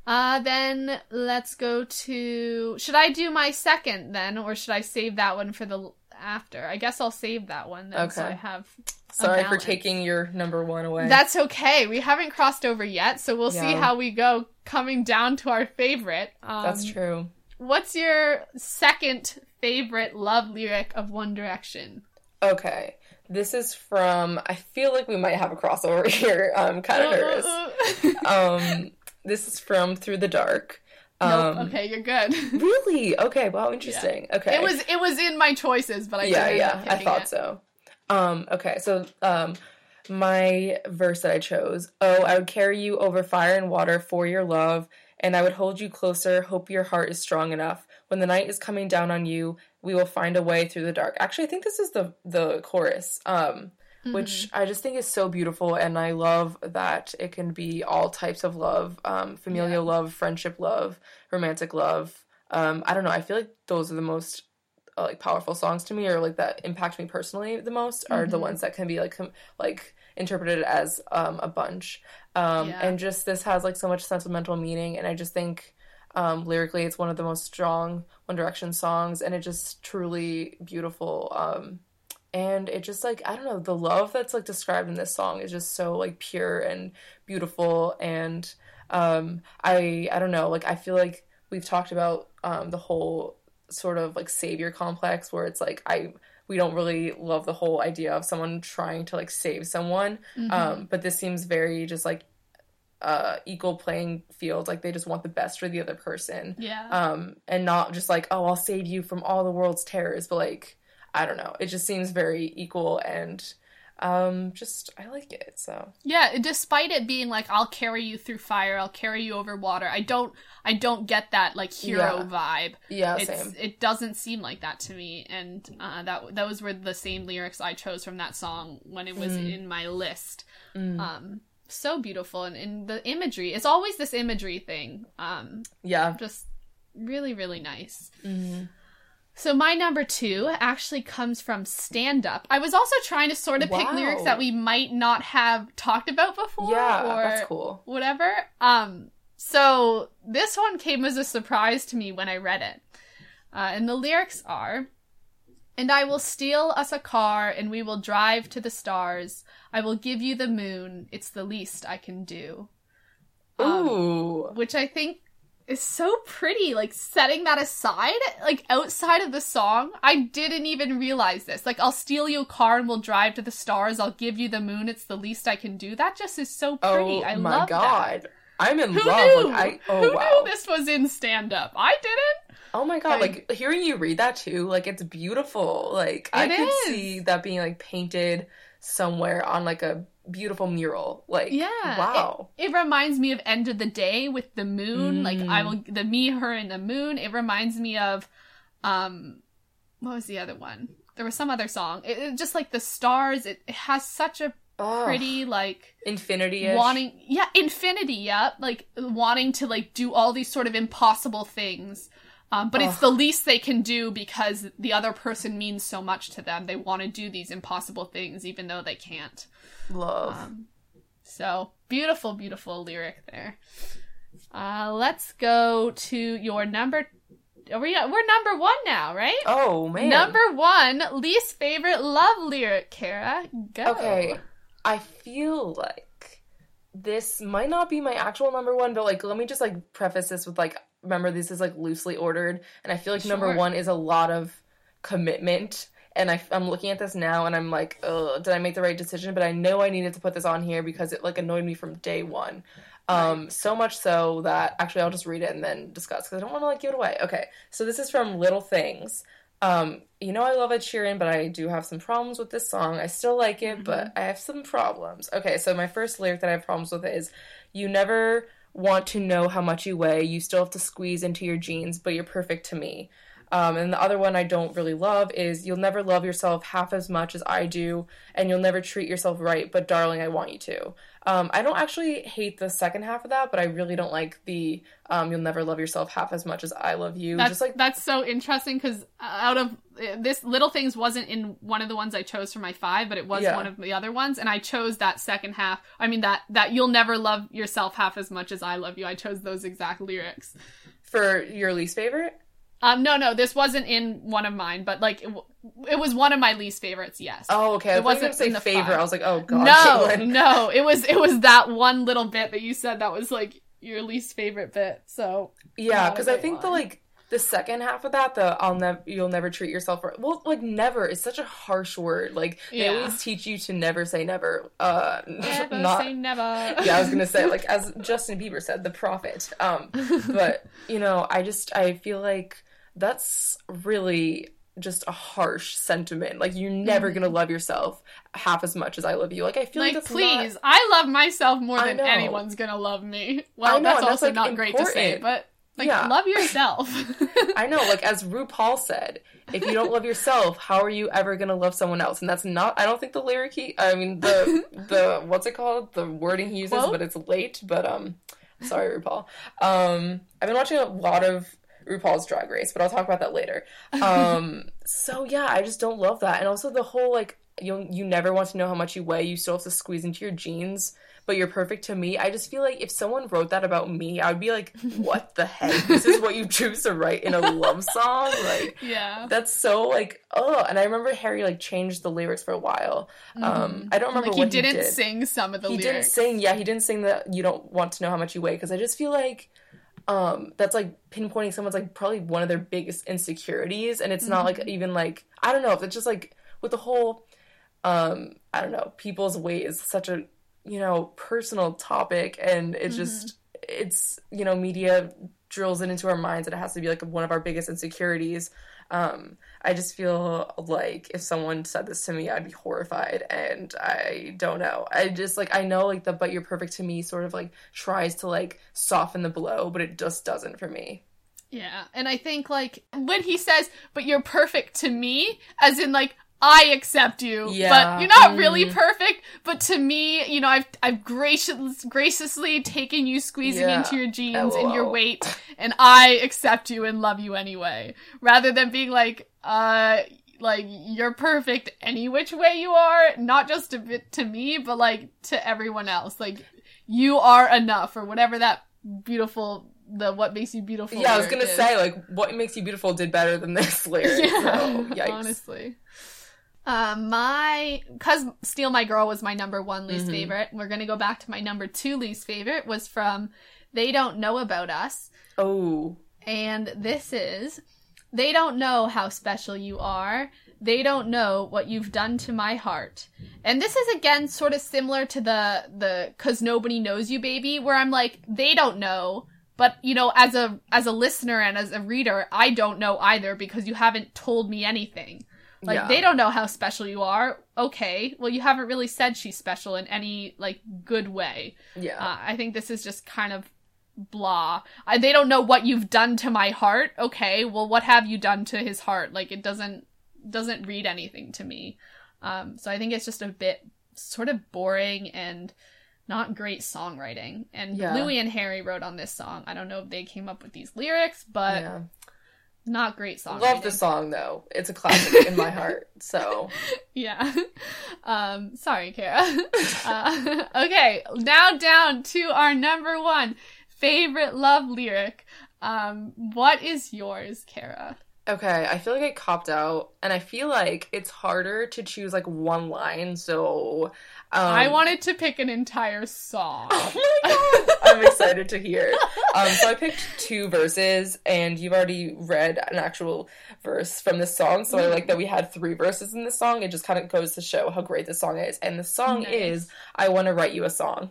Uh, then let's go to. Should I do my second then, or should I save that one for the after? I guess I'll save that one then, so Okay. I have. sorry for taking your number one away That's okay. We haven't crossed over yet, so we'll see how we go coming down to our favorite. Um, that's true What's your second favorite love lyric of One Direction? okay this is from i feel like we might have a crossover here i'm kind of nervous um this is from through the dark um nope. Okay, you're good. really okay wow interesting okay It was it was in my choices, but I yeah, yeah, I thought it. so. Um, okay, so um, my verse that I chose: Oh, I would carry you over fire and water for your love, and I would hold you closer. Hope your heart is strong enough. When the night is coming down on you, we will find a way through the dark. Actually, I think this is the the chorus. Um, which I just think is so beautiful, and I love that it can be all types of love, um, familial Yeah. love, friendship love, romantic love. Um, I don't know. I feel like those are the most uh, like powerful songs to me, or like that impact me personally the most, are the Mhm. ones that can be like com- like interpreted as um, a bunch. Um, Yeah. And just this has like so much sentimental meaning, and I just think um, lyrically it's one of the most strong One Direction songs, and it just truly beautiful. Um, and it just like I don't know the love that's like described in this song is just so like pure and beautiful and um I I don't know like I feel like we've talked about um the whole sort of like savior complex where it's like I we don't really love the whole idea of someone trying to like save someone Mhm. um but this seems very just like uh equal playing field like they just want the best for the other person yeah. um and not just like oh i'll save you from all the world's terrors but like i don't know it just seems very equal and um just i like it so Yeah, despite it being like I'll carry you through fire, I'll carry you over water. I don't I don't get that like hero Yeah. vibe. yeah It's same it doesn't seem like that to me and uh, that those were the same lyrics I chose from that song when it was Mm. in my list. Mm. Um so beautiful and, and the imagery. It's always this imagery thing. Um yeah just really really nice. Mhm. So my number two actually comes from stand up. I was also trying to sort of pick lyrics that we might not have talked about before. yeah or that's cool whatever. Um, so this one came as a surprise to me when I read it. Uh, and the lyrics are And I will steal us a car and we will drive to the stars. I will give you the moon. It's the least I can do. Um, ooh which I think is so pretty. Like setting that aside, like outside of the song, I didn't even realize this. Like, I'll steal your car and we'll drive to the stars. I'll give you the moon. It's the least I can do. That just is so oh pretty. I love it. Oh I my love god that. i'm in Who love knew? like i oh Who wow knew this was in stand up? I didn't. oh my god I- like hearing you read that too like it's beautiful like i It could is. see that being like painted somewhere on like a beautiful mural like Yeah, wow It reminds me of End of the Day with the moon. Like I Mm. will the me, her, and the moon. It reminds me of um what was the other one? There was some other song. It, it just like the stars. It, it has such a Oh, pretty like infinity wanting yeah infinity yeah like wanting to like do all these sort of impossible things um, but it's the least they can do because the other person means so much to them they want to do these impossible things even though they can't love um, so beautiful, beautiful lyric there. Uh, let's go to your number. are we we're number one now, right? Oh man. Number one, least favorite love lyric, Kara. Go. Okay. I feel like this might not be my actual number one, but like let me just like preface this with like remember this is like loosely ordered, and I feel like number one is a lot of commitment. And I, I'm looking at this now, and I'm like, did I make the right decision? But I know I needed to put this on here because it like annoyed me from day one. Um, so much so that actually I'll just read it and then discuss because I don't want to like give it away. Okay, so this is from Little Things. Um, you know I love Ed Sheeran, but I do have some problems with this song. I still like it, but I have some problems. Okay, so my first lyric that I have problems with is you never want to know how much you weigh. You still have to squeeze into your jeans, but you're perfect to me. Um, and the other one I don't really love is you'll never love yourself half as much as I do, and you'll never treat yourself right, but darling, I want you to. Um, I don't actually hate the second half of that, but I really don't like the um, you'll never love yourself half as much as I love you. That's Just like that's so interesting because out of this, little things wasn't in one of the ones I chose for my five, but it was Yeah. one of the other ones, and I chose that second half. I mean that that you'll never love yourself half as much as I love you. I chose those exact lyrics. for your least favorite. Um, no, no, this wasn't in one of mine, but like it, w- it was one of my least favorites. Yes. Oh, okay. I It wasn't say the favorite. five. I was like, oh god, no, Caitlin. no, it was it was that one little bit that you said that was like your least favorite bit. So Yeah, because I think the like the second half of that, the I'll never you'll never treat yourself right. Well, like never is such a harsh word. Like they Yeah. always teach you to never say never. Uh, never not. say never. yeah, I was gonna say like as Justin Bieber said, the prophet. Um, but you know, I just I feel like that's really just a harsh sentiment. Like you're never gonna love yourself half as much as I love you. Like I feel like, like please not- i love myself more than anyone's gonna love me well know, that's and that's, also like, not great to say but like Yeah. love yourself I know, like as RuPaul said, if you don't love yourself, how are you ever gonna love someone else? And that's not. I don't think the lyric he. I mean the the what's it called? The wording he uses, Quote? but it's late. But um, sorry RuPaul. Um, I've been watching a lot of RuPaul's Drag Race, but I'll talk about that later. Um, so yeah, I just don't love that, and also the whole like you you never want to know how much you weigh. You still have to squeeze into your jeans. But you're perfect to me. I just feel like if someone wrote that about me, I would be like, "What the heck? This is what you choose to write in a love song?" Like, yeah that's so like oh and i remember harry like changed the lyrics for a while um i don't remember like he didn't he did sing some of the lyrics. he lyrics didn't sing yeah he didn't sing that you don't want to know how much you weigh because i just feel like um that's like pinpointing someone's like probably one of their biggest insecurities and it's not like Mm-hmm. even like i don't know if it's just like with the whole um i don't know people's weight is such a you know personal topic and Mm-hmm. it just it's you know media drills it into our minds that it has to be like one of our biggest insecurities um i just feel like if someone said this to me i'd be horrified and i don't know. I just like i know like the but you're perfect to me sort of like tries to like soften the blow but it just doesn't for me. Yeah, and I think like when he says, "But you're perfect to me," as in like I accept you, Yeah. but you're not Mm. really perfect. But to me, you know, I've I've gracious, graciously taken you squeezing Yeah. into your jeans and your weight, and I accept you and love you anyway. Rather than being like, uh, like you're perfect any which way you are, not just a bit to me, but like to everyone else. Like you are enough, or whatever that beautiful the what makes you beautiful. yeah i was gonna is. say like what makes you beautiful did better than this lyric so yikes honestly. Um, my cause "Steal My Girl" was my number one least Mhm. favorite. We're gonna go back to my number two least favorite was from "They Don't Know About Us," oh and this is "They don't know how special you are. They don't know what you've done to my heart." And this is again sort of similar to the the "Cause Nobody Knows You, Baby," where I'm like, they don't know. But you know, as a as a listener and as a reader, I don't know either because you haven't told me anything. Like Yeah. they don't know how special you are. Okay, well you haven't really said she's special in any like good way. yeah Uh, I think this is just kind of blah. I, they don't know what you've done to my heart. Okay, well what have you done to his heart? Like it doesn't doesn't read anything to me. Um, so I think it's just a bit sort of boring and not great songwriting. And Yeah. Louis and Harry wrote on this song. I don't know if they came up with these lyrics, but yeah not great song. love the song though it's a classic in my heart so Yeah. Um, sorry, Kara. uh, okay, now down to our number one favorite love lyric. Um, what is yours, Kara? Okay, I feel like I copped out, and I feel like it's harder to choose like one line. So um, I wanted to pick an entire song. Oh my god, I'm excited to hear. Um, so I picked two verses, and you've already read an actual verse from this song. So I like that we had three verses in this song. It just kind of goes to show how great this song is. And the song Nice. is "I Want to Write You a Song."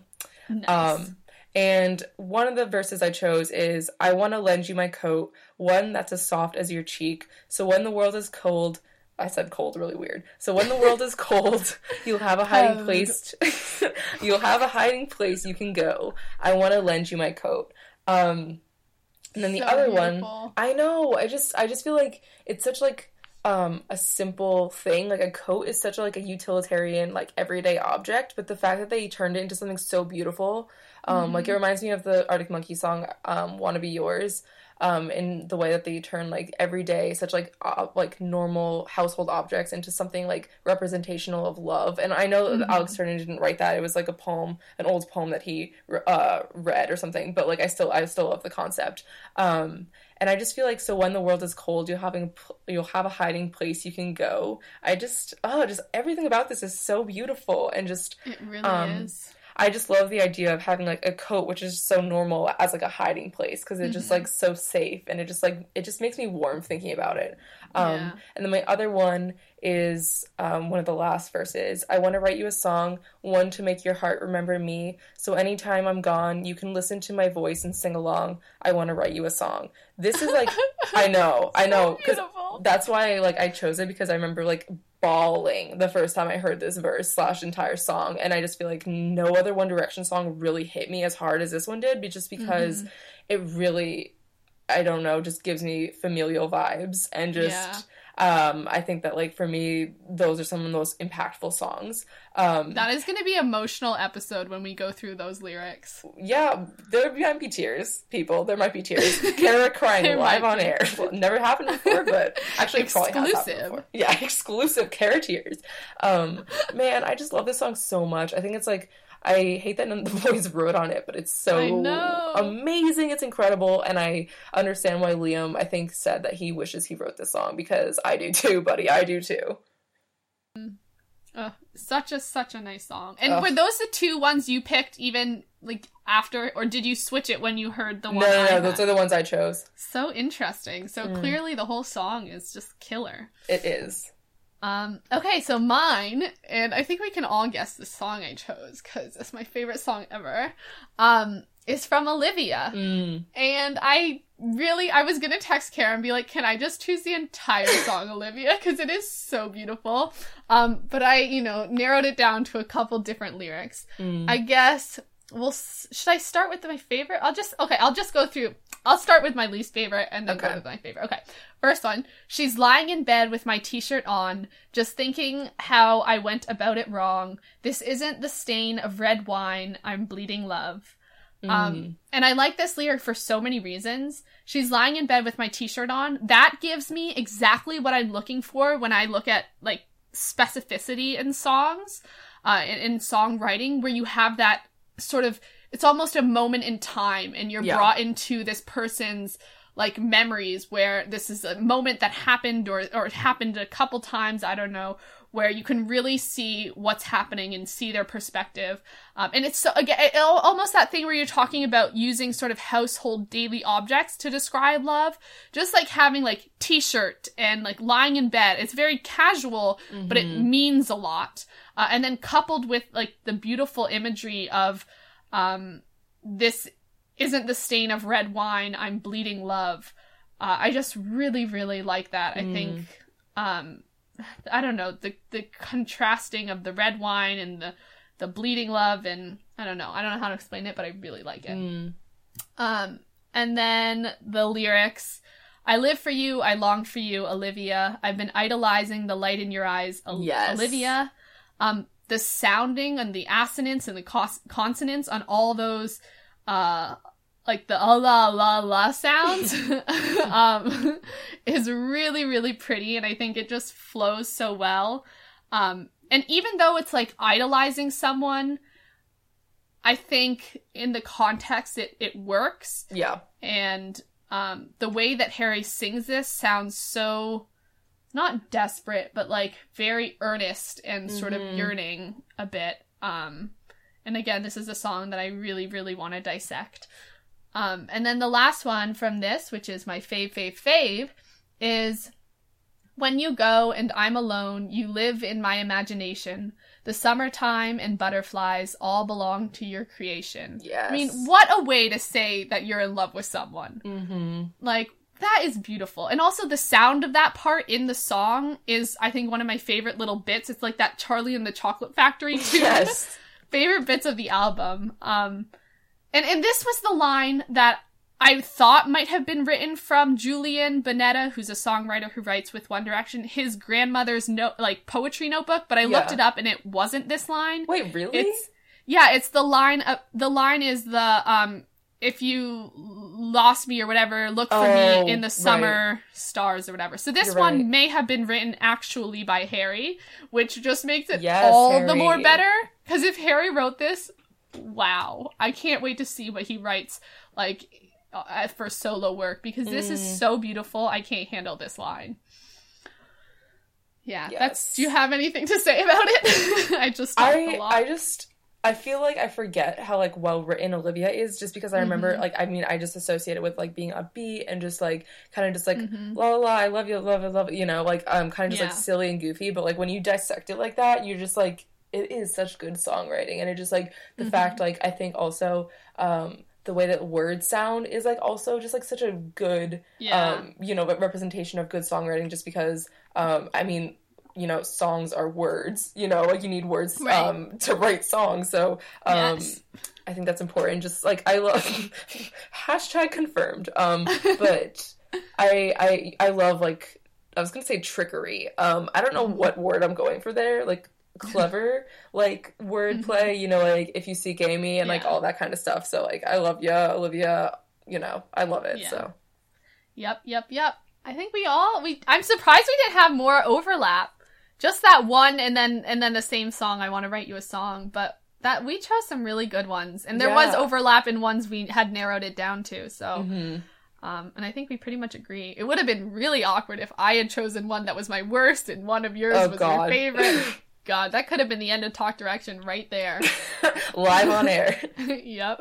Nice. Um, and one of the verses I chose is I want to lend you my coat, one that's as soft as your cheek. So when the world is cold, I said cold really weird. So when the world is cold, you'll have a hiding place. you'll have a hiding place you can go. I want to lend you my coat. Um, and then the So other one. I know. I just I just feel like it's such like um a simple thing. Like a coat is such a, like a utilitarian like everyday object, but the fact that they turned it into something so beautiful, um like it reminds me of the Arctic Monkey song um "Wanna Be Yours." Um, in the way that they turn like everyday, such like uh, like normal household objects into something like representational of love. And I know that Alex Turner didn't write that; it was like a poem, an old poem that he uh, read or something. But like I still, I still love the concept. Um, and I just feel like so when the world is cold, you'll having you'll have a hiding place you can go. I just oh, just everything about this is so beautiful and just it really um, is. I just love the idea of having like a coat which is so normal as like a hiding place because it's just mm-hmm. like so safe and it just like it just makes me warm thinking about it. Um, Yeah. And then my other one is um, one of the last verses. I want to write you a song, one to make your heart remember me. So anytime I'm gone, you can listen to my voice and sing along. I want to write you a song. This is like I know, I know, because Beautiful. that's why like I chose it because I remember like bawling the first time I heard this verse slash entire song, and I just feel like no other One Direction song really hit me as hard as this one did, but just because Mm-hmm. it really, I don't know, just gives me familial vibes, and just um, I think that like for me, those are some of the most impactful songs. Um, That is going to be emotional episode when we go through those lyrics. yeah, there might be tears, people. There might be tears. Kara crying live on be. air. Well, never happened before, but actually it probably has happened Exclusive. Yeah, exclusive Kara tears. Um, man, I just love this song so much. I think it's like I hate that none of the boys wrote on it, but it's so amazing. It's incredible, and I understand why Liam I think said that he wishes he wrote this song because I do too, buddy. I do too. Ugh, such a such a nice song. And were those the two ones you picked even like after or did you switch it when you heard the No, one no, no. had? Those are the ones I chose. So interesting. So Mm. clearly the whole song is just killer. It is. Um okay, so mine and I think we can all guess the song I chose cuz it's my favorite song ever. Um is from Olivia. Mm. And I really, I was gonna text Karen and be like, "Can I just choose the entire song, Olivia? Because it is so beautiful." Um, but I, you know, narrowed it down to a couple different lyrics. Mm. I guess. Well, s- should I start with my favorite? I'll just okay. I'll just go through. I'll start with my least favorite and then go Okay. with my favorite. Okay. First one. She's lying in bed with my t-shirt on, just thinking how I went about it wrong. This isn't the stain of red wine. I'm bleeding love. Mm. Um, and I like this lyric for so many reasons. She's lying in bed with my t-shirt on. That gives me exactly what I'm looking for when I look at like specificity in songs, uh, in, in songwriting, where you have that sort of, it's almost a moment in time and you're Yeah. brought into this person's like memories where this is a moment that happened or, or it happened a couple times, I don't know, where you can really see what's happening and see their perspective. Um, and it's so, again, it, almost that thing where you're talking about using sort of household daily objects to describe love. Just like having like t-shirt and like lying in bed. It's very casual, but it means a lot. Uh, and then coupled with like the beautiful imagery of, um, this isn't the stain of red wine, I'm bleeding love. Uh, I just really, really like that. I think, um, I don't know the the contrasting of the red wine and the the bleeding love and I don't know I don't know how to explain it but I really like it. Mm. Um and then the lyrics I live for you, I long for you, Olivia. I've been idolizing the light in your eyes, Yes. Olivia. Um the sounding and the assonance and the cos- consonants on all those uh like the ah, la la la sounds um is really really pretty and i think it just flows so well um and even though it's like idolizing someone i think in the context it it works Yeah. and Um, the way that Harry sings this sounds so not desperate, but like very earnest and sort Mhm. of yearning a bit. Um, and again, this is a song that I really, really want to dissect. Um, and then the last one from this, which is my fave, fave, fave, is when you go and I'm alone, you live in my imagination. The summertime and butterflies all belong to your creation. Yes. I mean, what a way to say that you're in love with someone. Mm-hmm. Like, that is beautiful. And also, the sound of that part in the song is, I think, one of my favorite little bits. It's like that Charlie and the Chocolate Factory tune. Yes. favorite bits of the album. Um, and and this was the line that I thought might have been written from Julian Bunetta, who's a songwriter who writes with One Direction, his grandmother's note like poetry notebook. But I looked it up and it wasn't this line. Wait, really? It's yeah, it's the line. Of, the line is the um, if you lost me or whatever, look for Oh, me in the right. summer stars or whatever. So this You're one right. may have been written actually by Harry, which just makes it Yes, all the more better. Because if Harry wrote this, wow, I can't wait to see what he writes like uh, for solo work because this is Mm. so beautiful. I can't handle this line. Yeah, Yes. that's. Do you have anything to say about it? I just I. I just I feel like I forget how like well written Olivia is just because I remember Mhm. like I mean I just associate it with like being upbeat and just like kind of just like Mhm. la la la I love you love you love you you know like um kind of just Yeah. like silly and goofy but like when you dissect it like that you're just like it is such good songwriting and it just like the Mhm. fact like I think also um the way that words sound is like also just like such a good Yeah. um you know representation of good songwriting just because um I mean you know songs are words you know like you need words Right. um to write songs so um Yes. I think that's important just like I love hashtag confirmed um but I I I love like I was gonna say trickery um I don't know Mm-hmm. what word I'm going for there like clever like wordplay you know like if you seek Amy and like Mm-hmm. All that kind of stuff so like I love ya Olivia you know I love it Yeah. so Yep, yep, yep. I think we all we I'm surprised we didn't have more overlap. Just that one and then and then the same song I want to write you a song, but that we chose some really good ones. And there was overlap in ones we had narrowed it down to. So mhm. um and I think we pretty much agree. It would have been really awkward if I had chosen one that was my worst and one of yours Oh, was God. your favorite. God, that could have been the end of Talk Direction right there. live on air yep.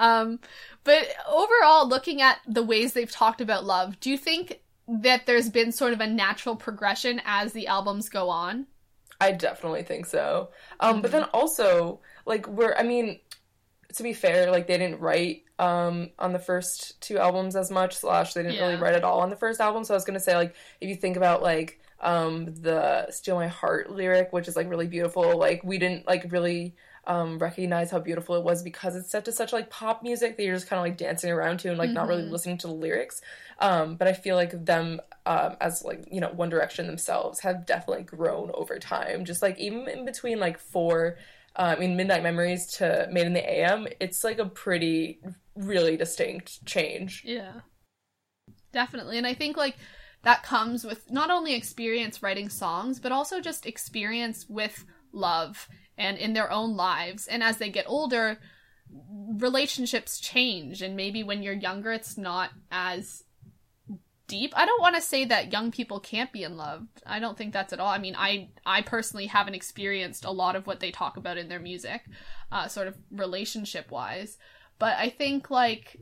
Um, but overall, looking at the ways they've talked about love, do you think that there's been sort of a natural progression as the albums go on? I definitely think so. Um, but then also, like, we're, I mean, to be fair, like, they didn't write um, on the first two albums as much, slash, they didn't really write at all on the first album. So I was going to say, like, if you think about, like, um, the Steal My Heart lyric, which is, like, really beautiful, like, we didn't, like, really. Um, recognize how beautiful it was because it's set to such like pop music that you're just kind of like dancing around to and like not really Mhm. listening to the lyrics. Um, but I feel like them um, as like you know One Direction themselves have definitely grown over time. Just like even in between like four, uh, I mean Midnight Memories to Made in the AM, it's like a pretty really distinct change. Yeah. Definitely. And I think like that comes with not only experience writing songs, but also just experience with love and in their own lives. And as they get older, relationships change. And maybe when you're younger, it's not as deep. I don't want to say that young people can't be in love. I don't think that's at all. I mean, I I personally haven't experienced a lot of what they talk about in their music, uh, sort of relationship wise. But I think like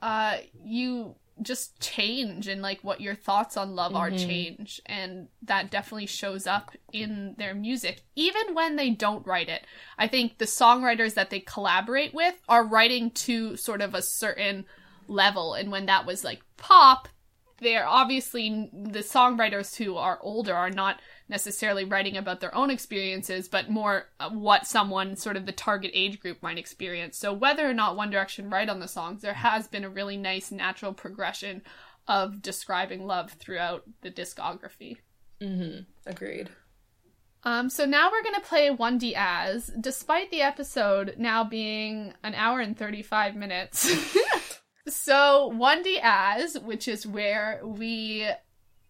uh you just change and like what your thoughts on love are Mhm. change. And that definitely shows up in their music even when they don't write it. I think the songwriters that they collaborate with are writing to sort of a certain level. And when that was like pop they're obviously the songwriters who are older are not necessarily writing about their own experiences, but more uh, what someone sort of the target age group might experience. So whether or not One Direction write on the songs, there has been a really nice natural progression of describing love throughout the discography. Mm-hmm. Agreed. Um, so now we're gonna play 1D as, despite the episode now being an hour and 35 minutes. so 1D as, which is where we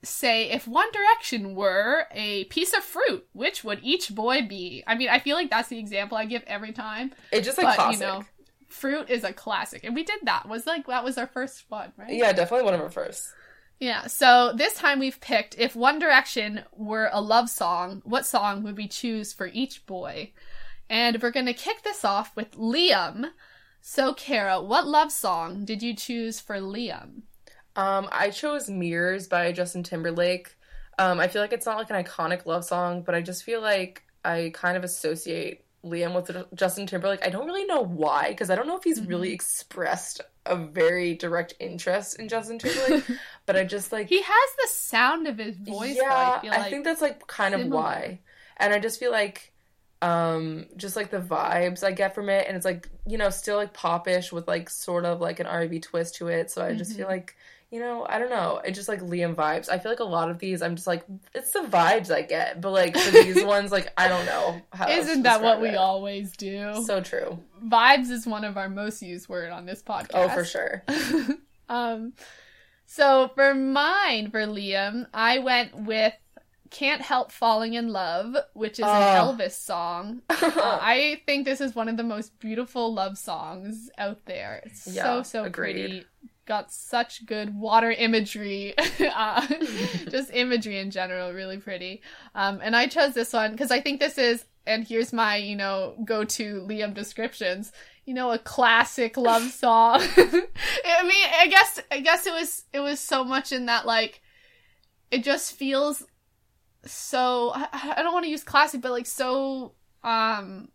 say if One Direction were a piece of fruit, which would each boy be? I mean, I feel like that's the example I give every time. It's just like But, classic. you know, Fruit is a classic, and we did that. Was like that was our first one, right? Yeah, definitely one of our first. Yeah. So this time we've picked if One Direction were a love song, what song would we choose for each boy? And we're gonna kick this off with Liam. So Kara, what love song did you choose for Liam? Um, I chose Mirrors by Justin Timberlake. Um, I feel like it's not like an iconic love song, but I just feel like I kind of associate Liam with Justin Timberlake. I don't really know why, because I don't know if he's mm-hmm. really expressed a very direct interest in Justin Timberlake, but I just like he has the sound of his voice. Yeah, though, I, I think that's like kind similar. of why, and I just feel like um just like the vibes I get from it, and it's like you know still like popish with like sort of like an R&B twist to it. So I just mm-hmm. feel like you know, I don't know. it just like Liam vibes. I feel like a lot of these, I'm just like, it's the vibes I get. But like for these ones, like I don't know. Isn't that what it. we always do? So true. Vibes is one of our most used word on this podcast. Oh, for sure. um, so for mine, for Liam, I went with can't Help Falling in Love, which is an uh. Elvis song. uh, I think this is one of the most beautiful love songs out there. It's yeah, so, so agreed. pretty got such good water imagery, uh, just imagery in general, really pretty. Um, and I chose this one because I think this is, and here's my, you know, go to Liam descriptions. You know, a classic love song. I mean, I guess, I guess it was, it was so much in that, like, it just feels so, I, I don't want to use classic, but like so, um,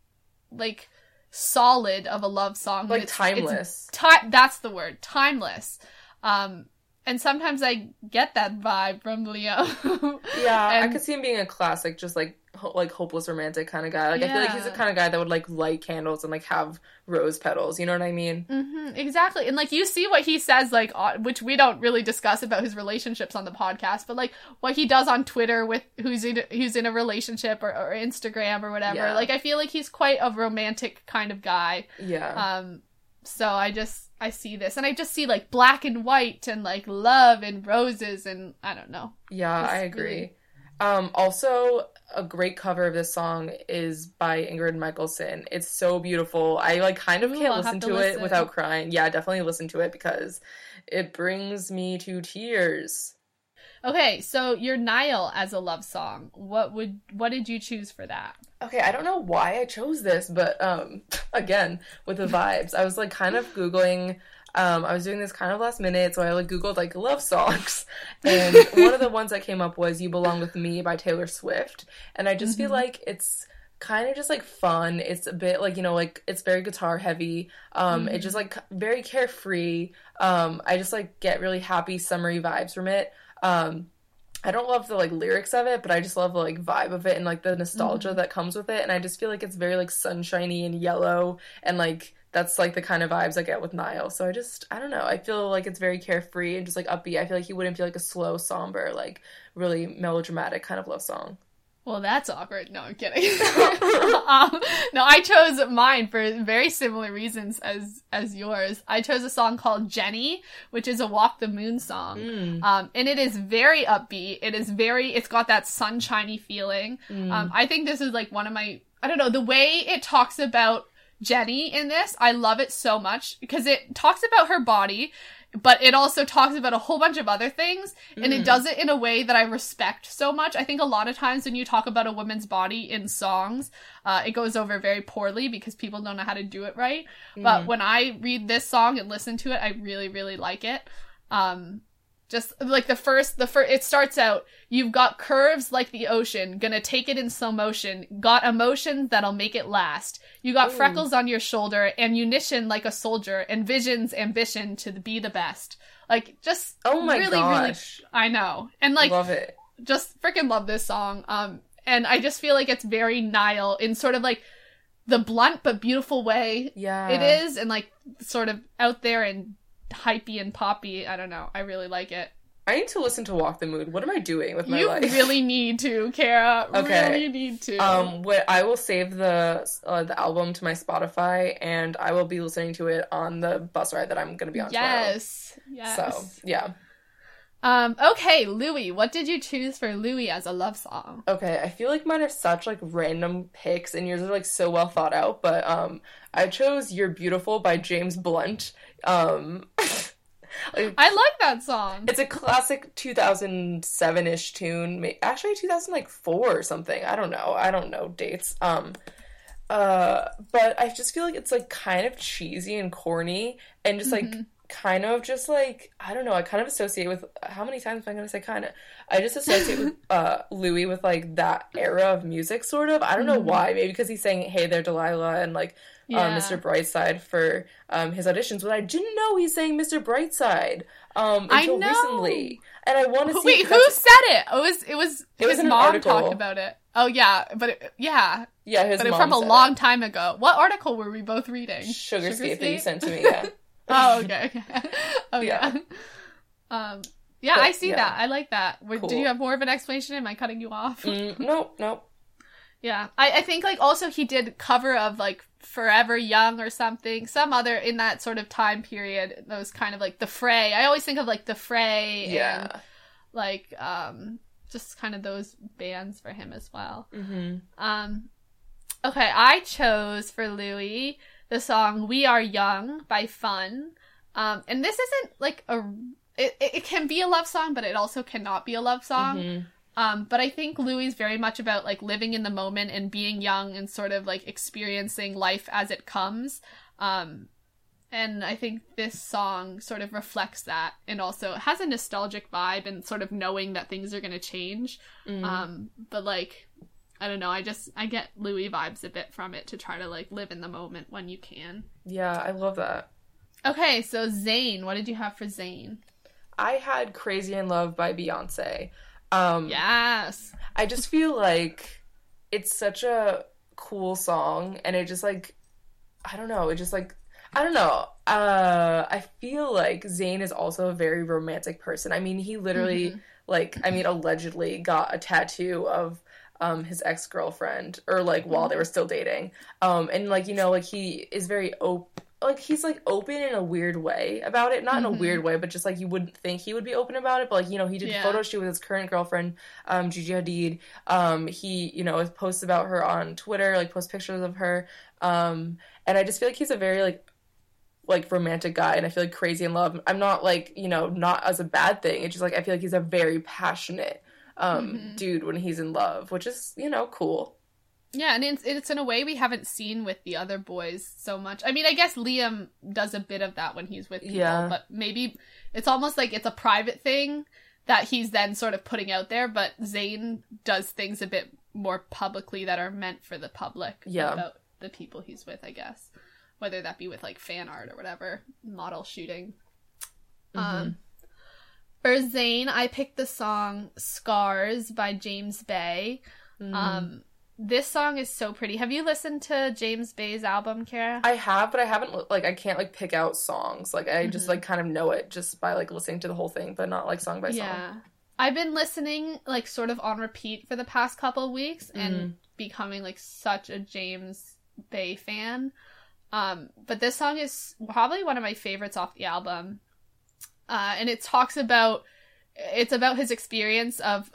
like, solid of a love song. Like it's, timeless. It's ti- that's the word. Timeless. Um, and sometimes I get that vibe from Leo. yeah, and, I could see him being a classic, just like ho- like hopeless romantic kind of guy. Like yeah. I feel like he's the kind of guy that would like light candles and like have rose petals. You know what I mean? Mm-hmm, exactly. And like you see what he says, like which we don't really discuss about his relationships on the podcast, but like what he does on Twitter with who's in who's in a relationship or, or Instagram or whatever. Yeah. Like I feel like he's quite a romantic kind of guy. Yeah. Um. So I just I see this and I just see like black and white and like love and roses and I don't know. Yeah, I agree. Really... Um also a great cover of this song is by Ingrid Michaelson. It's so beautiful. I like kind of Ooh, can't listen to, to listen. it without crying. Yeah, definitely listen to it because it brings me to tears. Okay, so your Niall as a love song. What would what did you choose for that? Okay, I don't know why I chose this, but um again, with the vibes. I was like kind of googling um, I was doing this kind of last minute, so I like googled like love songs, and one of the ones that came up was "You Belong with Me" by Taylor Swift, and I just mm-hmm. feel like it's kind of just like fun. It's a bit like you know like it's very guitar heavy. Um, mm-hmm. It's just like very carefree. Um, I just like get really happy summery vibes from it. Um, I don't love the like lyrics of it, but I just love the like vibe of it and like the nostalgia mm-hmm. that comes with it. And I just feel like it's very like sunshiny and yellow and like that's like the kind of vibes I get with Niall. So I just I don't know. I feel like it's very carefree and just like upbeat. I feel like he wouldn't feel like a slow, somber, like really melodramatic kind of love song. Well, that's awkward. No, I'm kidding. um, no, I chose mine for very similar reasons as as yours. I chose a song called Jenny, which is a Walk the Moon song, mm. um, and it is very upbeat. It is very. It's got that sunshiny feeling. Mm. Um, I think this is like one of my. I don't know the way it talks about Jenny in this. I love it so much because it talks about her body but it also talks about a whole bunch of other things and mm. it does it in a way that i respect so much i think a lot of times when you talk about a woman's body in songs uh, it goes over very poorly because people don't know how to do it right mm. but when i read this song and listen to it i really really like it um, just like the first, the first, it starts out, you've got curves like the ocean, gonna take it in slow motion, got emotions that'll make it last. You got Ooh. freckles on your shoulder, ammunition like a soldier, and visions, ambition to be the best. Like, just, oh my really, gosh. really, I know. And like, love it. Just freaking love this song. Um, and I just feel like it's very Niall in sort of like the blunt but beautiful way yeah. it is, and like sort of out there and hypey and poppy. I don't know. I really like it. I need to listen to Walk the Moon. What am I doing with my you life? You really need to, Kara. Okay. Really need to. Um, what I will save the uh, the album to my Spotify, and I will be listening to it on the bus ride that I'm going to be on. Yes. Tomorrow. Yes. So yeah. Um, okay, Louis, what did you choose for Louis as a love song? Okay, I feel like mine are such like random picks and yours are like so well thought out, but um I chose You're Beautiful by James Blunt. Um like, I like that song. It's a classic 2007-ish tune. Actually 2004 or something. I don't know. I don't know dates. Um uh but I just feel like it's like kind of cheesy and corny and just like mm-hmm kind of just like I don't know. I kind of associate with how many times am I going to say kind of? I just associate with uh, Louis with like that era of music, sort of. I don't know mm-hmm. why. Maybe because he's saying "Hey there, Delilah" and like um, yeah. Mr. Brightside for um, his auditions, but I didn't know he's saying Mr. Brightside um, until recently. And I want to see. Wait, who said it? It was it was it his was mom talked about it. Oh yeah, but it, yeah, yeah, his but it from a long it. time ago. What article were we both reading? Sugar, Sugar that you sent to me. Yeah. Oh, okay, okay. Oh, yeah. Um, yeah, but, I see yeah. that. I like that. Cool. Do you have more of an explanation? Am I cutting you off? Mm, no, no. Yeah, I, I think like also he did cover of like Forever Young or something, some other in that sort of time period. Those kind of like the Fray. I always think of like the Fray. Yeah. And, like um, just kind of those bands for him as well. Mm-hmm. Um, okay, I chose for Louis the song "We Are Young" by Fun. Um, and this isn't like a it, it can be a love song, but it also cannot be a love song. Mm-hmm. Um, but I think Louis is very much about like living in the moment and being young and sort of like experiencing life as it comes. Um, and I think this song sort of reflects that and also has a nostalgic vibe and sort of knowing that things are going to change. Mm. Um, but like I don't know. I just I get Louis vibes a bit from it to try to like live in the moment when you can. Yeah, I love that. Okay, so Zayn, what did you have for Zayn? I had Crazy in Love by Beyonce. Um Yes. I just feel like it's such a cool song and it just like I don't know, it just like I don't know. Uh I feel like Zayn is also a very romantic person. I mean, he literally mm-hmm. like I mean allegedly got a tattoo of um his ex-girlfriend or like while they were still dating. Um and like you know like he is very open like he's like open in a weird way about it. Not mm-hmm. in a mm-hmm. weird way but just like you wouldn't think he would be open about it. But like you know he did yeah. a photo shoot with his current girlfriend um Gigi Hadid. Um he you know posts about her on Twitter like posts pictures of her. Um and I just feel like he's a very like like romantic guy and I feel like crazy in love. I'm not like you know not as a bad thing. It's just like I feel like he's a very passionate um, mm-hmm. dude when he's in love, which is you know cool. Yeah, and it's it's in a way we haven't seen with the other boys so much. I mean, I guess Liam does a bit of that when he's with people, yeah. but maybe it's almost like it's a private thing that he's then sort of putting out there. But Zayn does things a bit more publicly that are meant for the public yeah. about the people he's with, I guess. Whether that be with like fan art or whatever, model shooting. Mm-hmm. Um for Zayn, I picked the song Scars by James Bay. Mm. Um, this song is so pretty. Have you listened to James Bay's album, Kara? I have, but I haven't like I can't like pick out songs. Like I mm-hmm. just like kind of know it just by like listening to the whole thing, but not like song by song. Yeah. I've been listening like sort of on repeat for the past couple weeks and mm-hmm. becoming like such a James Bay fan. Um, but this song is probably one of my favorites off the album uh, and it talks about it's about his experience of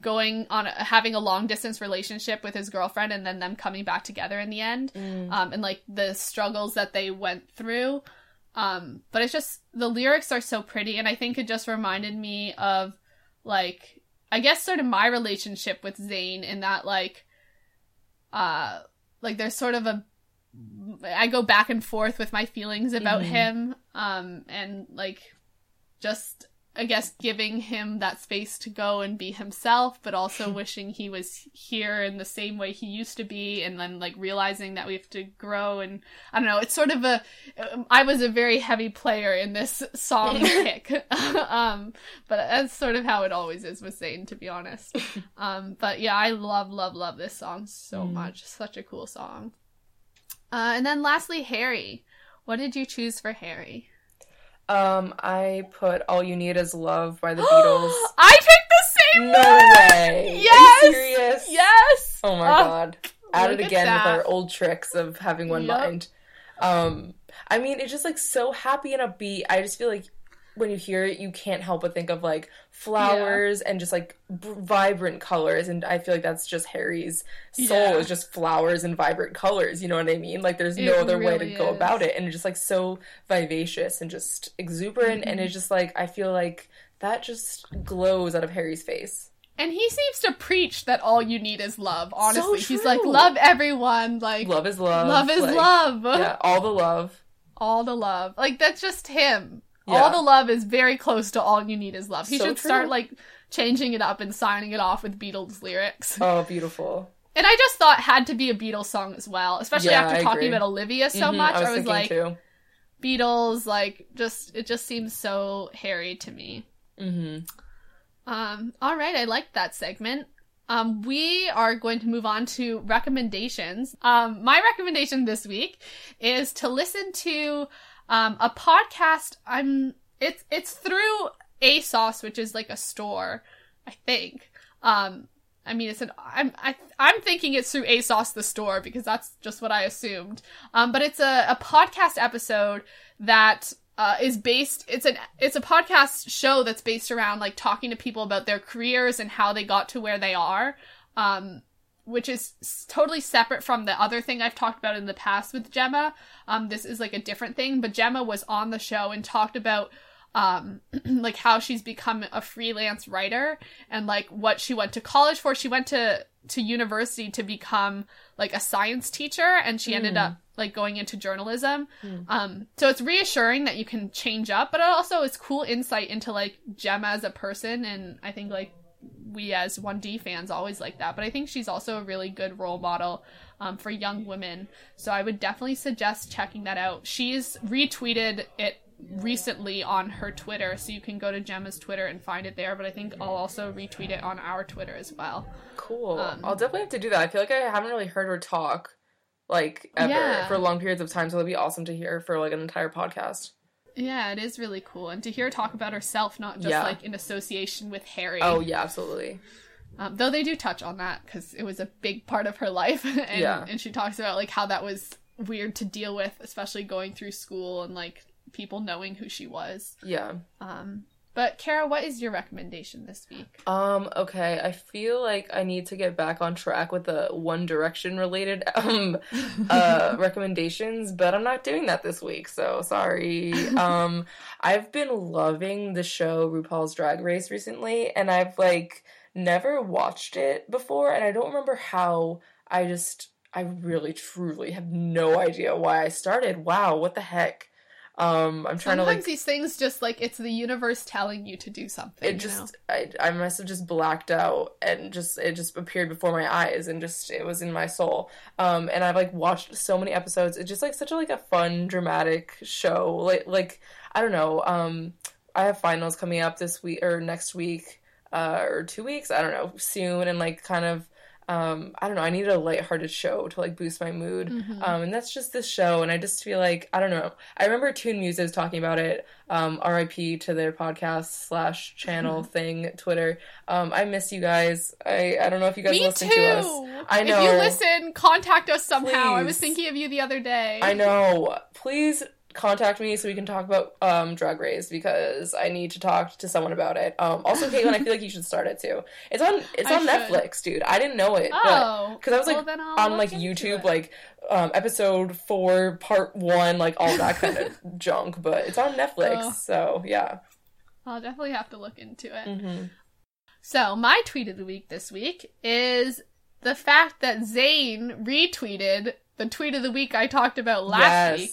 going on a, having a long distance relationship with his girlfriend and then them coming back together in the end mm. um, and like the struggles that they went through um, but it's just the lyrics are so pretty and i think it just reminded me of like i guess sort of my relationship with zayn in that like uh like there's sort of a i go back and forth with my feelings about mm. him um and like just I guess giving him that space to go and be himself, but also wishing he was here in the same way he used to be, and then like realizing that we have to grow. And I don't know, it's sort of a. I was a very heavy player in this song pick, um, but that's sort of how it always is with Zayn, to be honest. Um, but yeah, I love, love, love this song so mm. much. Such a cool song. Uh, and then lastly, Harry. What did you choose for Harry? Um, I put "All You Need Is Love" by the Beatles. I picked the same. No one. way. Yes. serious? Yes. Oh my oh, god! At it again with our old tricks of having one yep. mind. Um, I mean, it's just like so happy and upbeat. I just feel like when you hear it, you can't help but think of like flowers and just like b- vibrant colors. And I feel like that's just Harry's soul Yeah. is just flowers and vibrant colors. You know what I mean? Like there's no It other way to really go about it. And it's just like so vivacious and just exuberant. And Mm-hmm. it's just like, I feel like that just glows out of Harry's face. And he seems to preach that all you need is love. Honestly, he's like, love everyone. Like, Love is love. love is like, love. Yeah, all the love. All the love. Like, that's just him. Yeah. All the love is very close to all you need is love. He So should true. start, like, changing it up and signing it off with Beatles lyrics. Oh, beautiful. And I just thought had to be a Beatles song as well, especially Yeah, after I talking agree. about Olivia so Mhm, much. I was, thinking like, too. Beatles, like, just, it just seems so Harry to me. Mm-hmm. Um, all right, I like that segment. Um, we are going to move on to recommendations. Um, my recommendation this week is to listen to um, a podcast. I'm it's it's through ASOS, which is like a store, I think. Um, I mean, it's an I'm I, I'm thinking it's through ASOS the store because that's just what I assumed. Um, but it's a, a podcast episode that uh, is based. It's an it's a podcast show that's based around like talking to people about their careers and how they got to where they are. Um, which is totally separate from the other thing I've talked about in the past with Gemma. Um, this is like a different thing, but Gemma was on the show and talked about um like how she's become a freelance writer and like what she went to college for she went to to university to become like a science teacher and she ended Mm. up like going into journalism Mm. um so it's reassuring that you can change up but it also is cool insight into like Gemma as a person and I think like we as 1D fans always like that but I think she's also a really good role model um, for young women so I would definitely suggest checking that out she's retweeted it recently on her Twitter, so you can go to Gemma's Twitter and find it there. But I think I'll also retweet it on our Twitter as well. Cool. Um, I'll definitely have to do that. I feel like I haven't really heard her talk like ever Yeah. for long periods of time, so it'd be awesome to hear for like an entire podcast. Yeah, it is really cool, and to hear her talk about herself, not just Yeah. like in association with Harry. Oh yeah, absolutely. Um, though they do touch on that because it was a big part of her life, and Yeah. and she talks about like how that was weird to deal with, especially going through school and like people knowing who she was. Yeah. Um, but Kara, what is your recommendation this week? Um, okay. I feel like I need to get back on track with the One Direction related um uh recommendations, but I'm not doing that this week, so sorry. Um I've been loving the show RuPaul's Drag Race recently, and I've like never watched it before, and I don't remember how I just I really truly have no idea why I started. Wow, what the heck? Um I'm trying Sometimes to like these things just like it's the universe telling you to do something. it you just know? I, I must have just blacked out and just it just appeared before my eyes and just it was in my soul um and i've like watched so many episodes it's just like such a like a fun dramatic show like like i don't know um i have finals coming up this week or next week uh or two weeks i don't know soon and like kind of um i don't know i needed a lighthearted show to like boost my mood Mhm. um, and that's just this show, and I just feel like I don't know. I remember Toon Muses talking about it. Um, R.I.P. to their podcast slash channel thing, Twitter. Um, I miss you guys. I I don't know if you guys Me listen too. to us. I know. If you listen, contact us somehow. I was thinking of you the other day. I know. Please contact me so we can talk about um Drag Race because I need to talk to someone about it. Um, also, Caitlin, I feel like you should start it too. It's on it's I on should. Netflix, dude. I didn't know it. Oh, because I was like well, on like YouTube, like um, episode four, part one, like all that kind of junk. But it's on Netflix, Oh. so yeah. I'll definitely have to look into it. Mm-hmm. So my tweet of the week this week is the fact that Zayn retweeted the tweet of the week I talked about last week.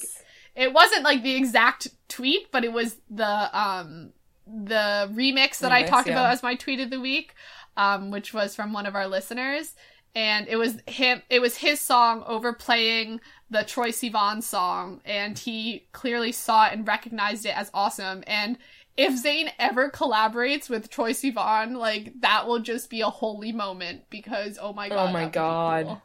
It wasn't like the exact tweet, but it was the um the remix that I talked yeah. about as my tweet of the week, um, which was from one of our listeners. And it was him it was his song overplaying the Troye Sivan song, and he clearly saw it and recognized it as awesome. And if Zayn ever collaborates with Troye Sivan, like that will just be a holy moment because oh my god. Oh my that would be God. cool.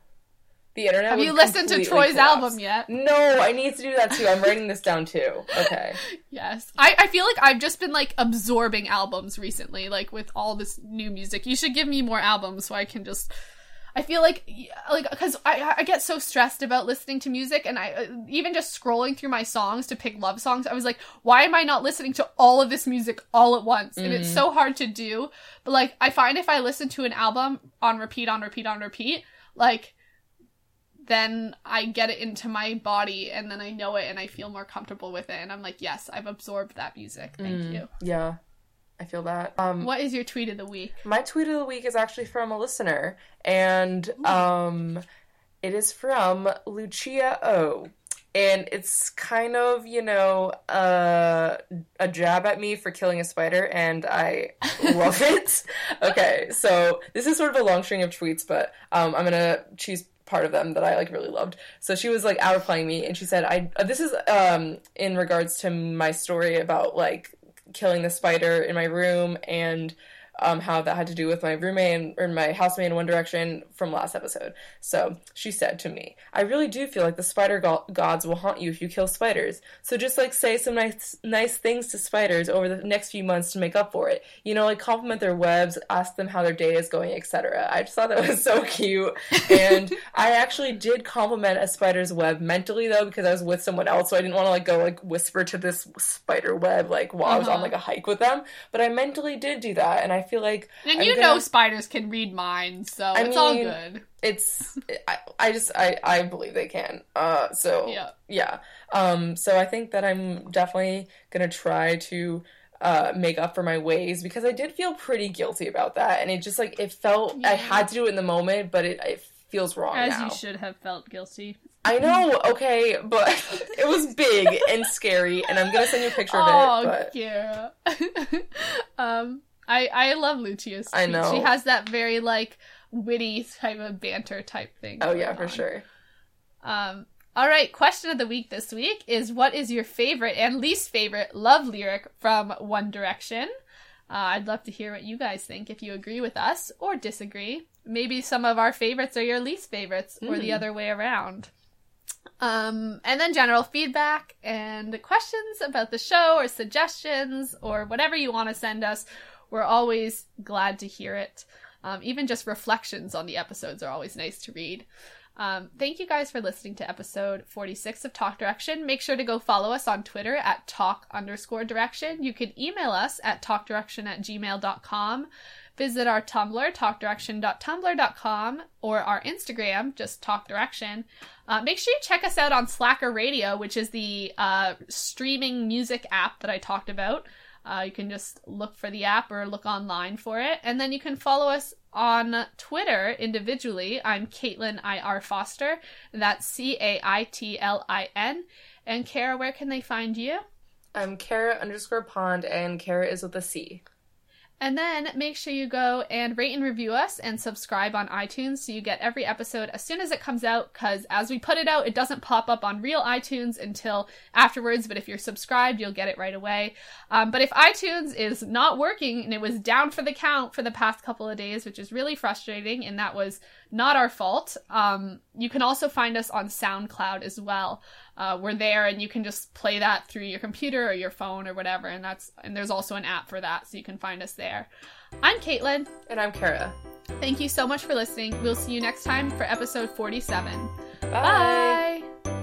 The internet. Have you listened to Troye's collapse. album yet? No, I need to do that too. I'm writing this down too. Okay. Yes. I, I feel like I've just been like absorbing albums recently, like with all this new music. You should give me more albums so I can just I feel like like because I I get so stressed about listening to music and I uh, even just scrolling through my songs to pick love songs. I was like, why am I not listening to all of this music all at once? And it's so hard to do. But like I find if I listen to an album on repeat on repeat on repeat, like then I get it into my body and then I know it and I feel more comfortable with it and I'm like, yes, I've absorbed that music. Thank Mm. you. Yeah, I feel that. Um, What is your tweet of the week? my tweet of the week is actually from a listener, and um, it is from Lucia O. And it's kind of, you know, uh, a jab at me for killing a spider, and I love it. Okay, so this is sort of a long string of tweets, but um, I'm gonna choose part of them that I like really loved. So she was like out replying me, and she said, "I uh, this is um in regards to my story about like killing the spider in my room and." Um, how that had to do with my roommate and, or my housemate in One Direction from last episode. So she said to me, I really do feel like the spider go- gods will haunt you if you kill spiders. So just like say some nice nice things to spiders over the next few months to make up for it. You know, like compliment their webs, ask them how their day is going, etc. I just thought that was so cute. And I actually did compliment a spider's web mentally though because I was with someone else, so I didn't want to like go like whisper to this spider web like while I was on Uh-huh. like a hike with them. But I mentally did do that, and I feel like And I'm you gonna- know spiders can read minds, so I it's all good. it's I, I just I I believe they can. Uh so Yeah. yeah. Um so I think that I'm definitely going to try to uh make up for my ways because I did feel pretty guilty about that and it just like it felt I had to do it in the moment but it it feels wrong As now. you should have felt guilty. I know, okay, but it was big and scary and I'm going to send you a picture of Oh, it but Kira. um, I I love Lucia's. I know. she has that very like witty type of banter type thing. Oh yeah, for on. sure. Um, all right, question of the week this week is what is your favorite and least favorite love lyric from One Direction? Uh, I'd love to hear what you guys think if you agree with us or disagree. Maybe some of our favorites are your least favorites or the Hmm. other way around. Um, and then general feedback and questions about the show or suggestions or whatever you want to send us. We're always glad to hear it. Um, even just reflections on the episodes are always nice to read. Um, thank you guys for listening to episode 46 of Talk Direction. Make sure to go follow us on Twitter at talk underscore direction. You can email us at talkdirection at gmail.com. Visit our Tumblr, talkdirection.tumblr.com, or our Instagram, just Talk Direction. Uh, make sure you check us out on Slacker Radio, which is the uh, streaming music app that I talked about. Uh, you can just look for the app or look online for it. And then you can follow us on Twitter individually. I'm Caitlin I.R. Foster. That's C A I T L I N. And Kara, where can they find you? I'm Kara underscore pond and Kara is with a C. And then make sure you go and rate and review us and subscribe on iTunes so you get every episode as soon as it comes out. Because as we put it out, it doesn't pop up on real iTunes until afterwards. But if you're subscribed, you'll get it right away. Um, but if iTunes is not working and it was down for the count for the past couple of days, which is really frustrating, and that was not our fault, um, you can also find us on SoundCloud as well. Uh, we're there, and you can just play that through your computer or your phone or whatever. And that's and there's also an app for that, so you can find us there. I'm Caitlin. And I'm Kara. Thank you so much for listening. We'll see you next time for episode 47. Bye. Bye.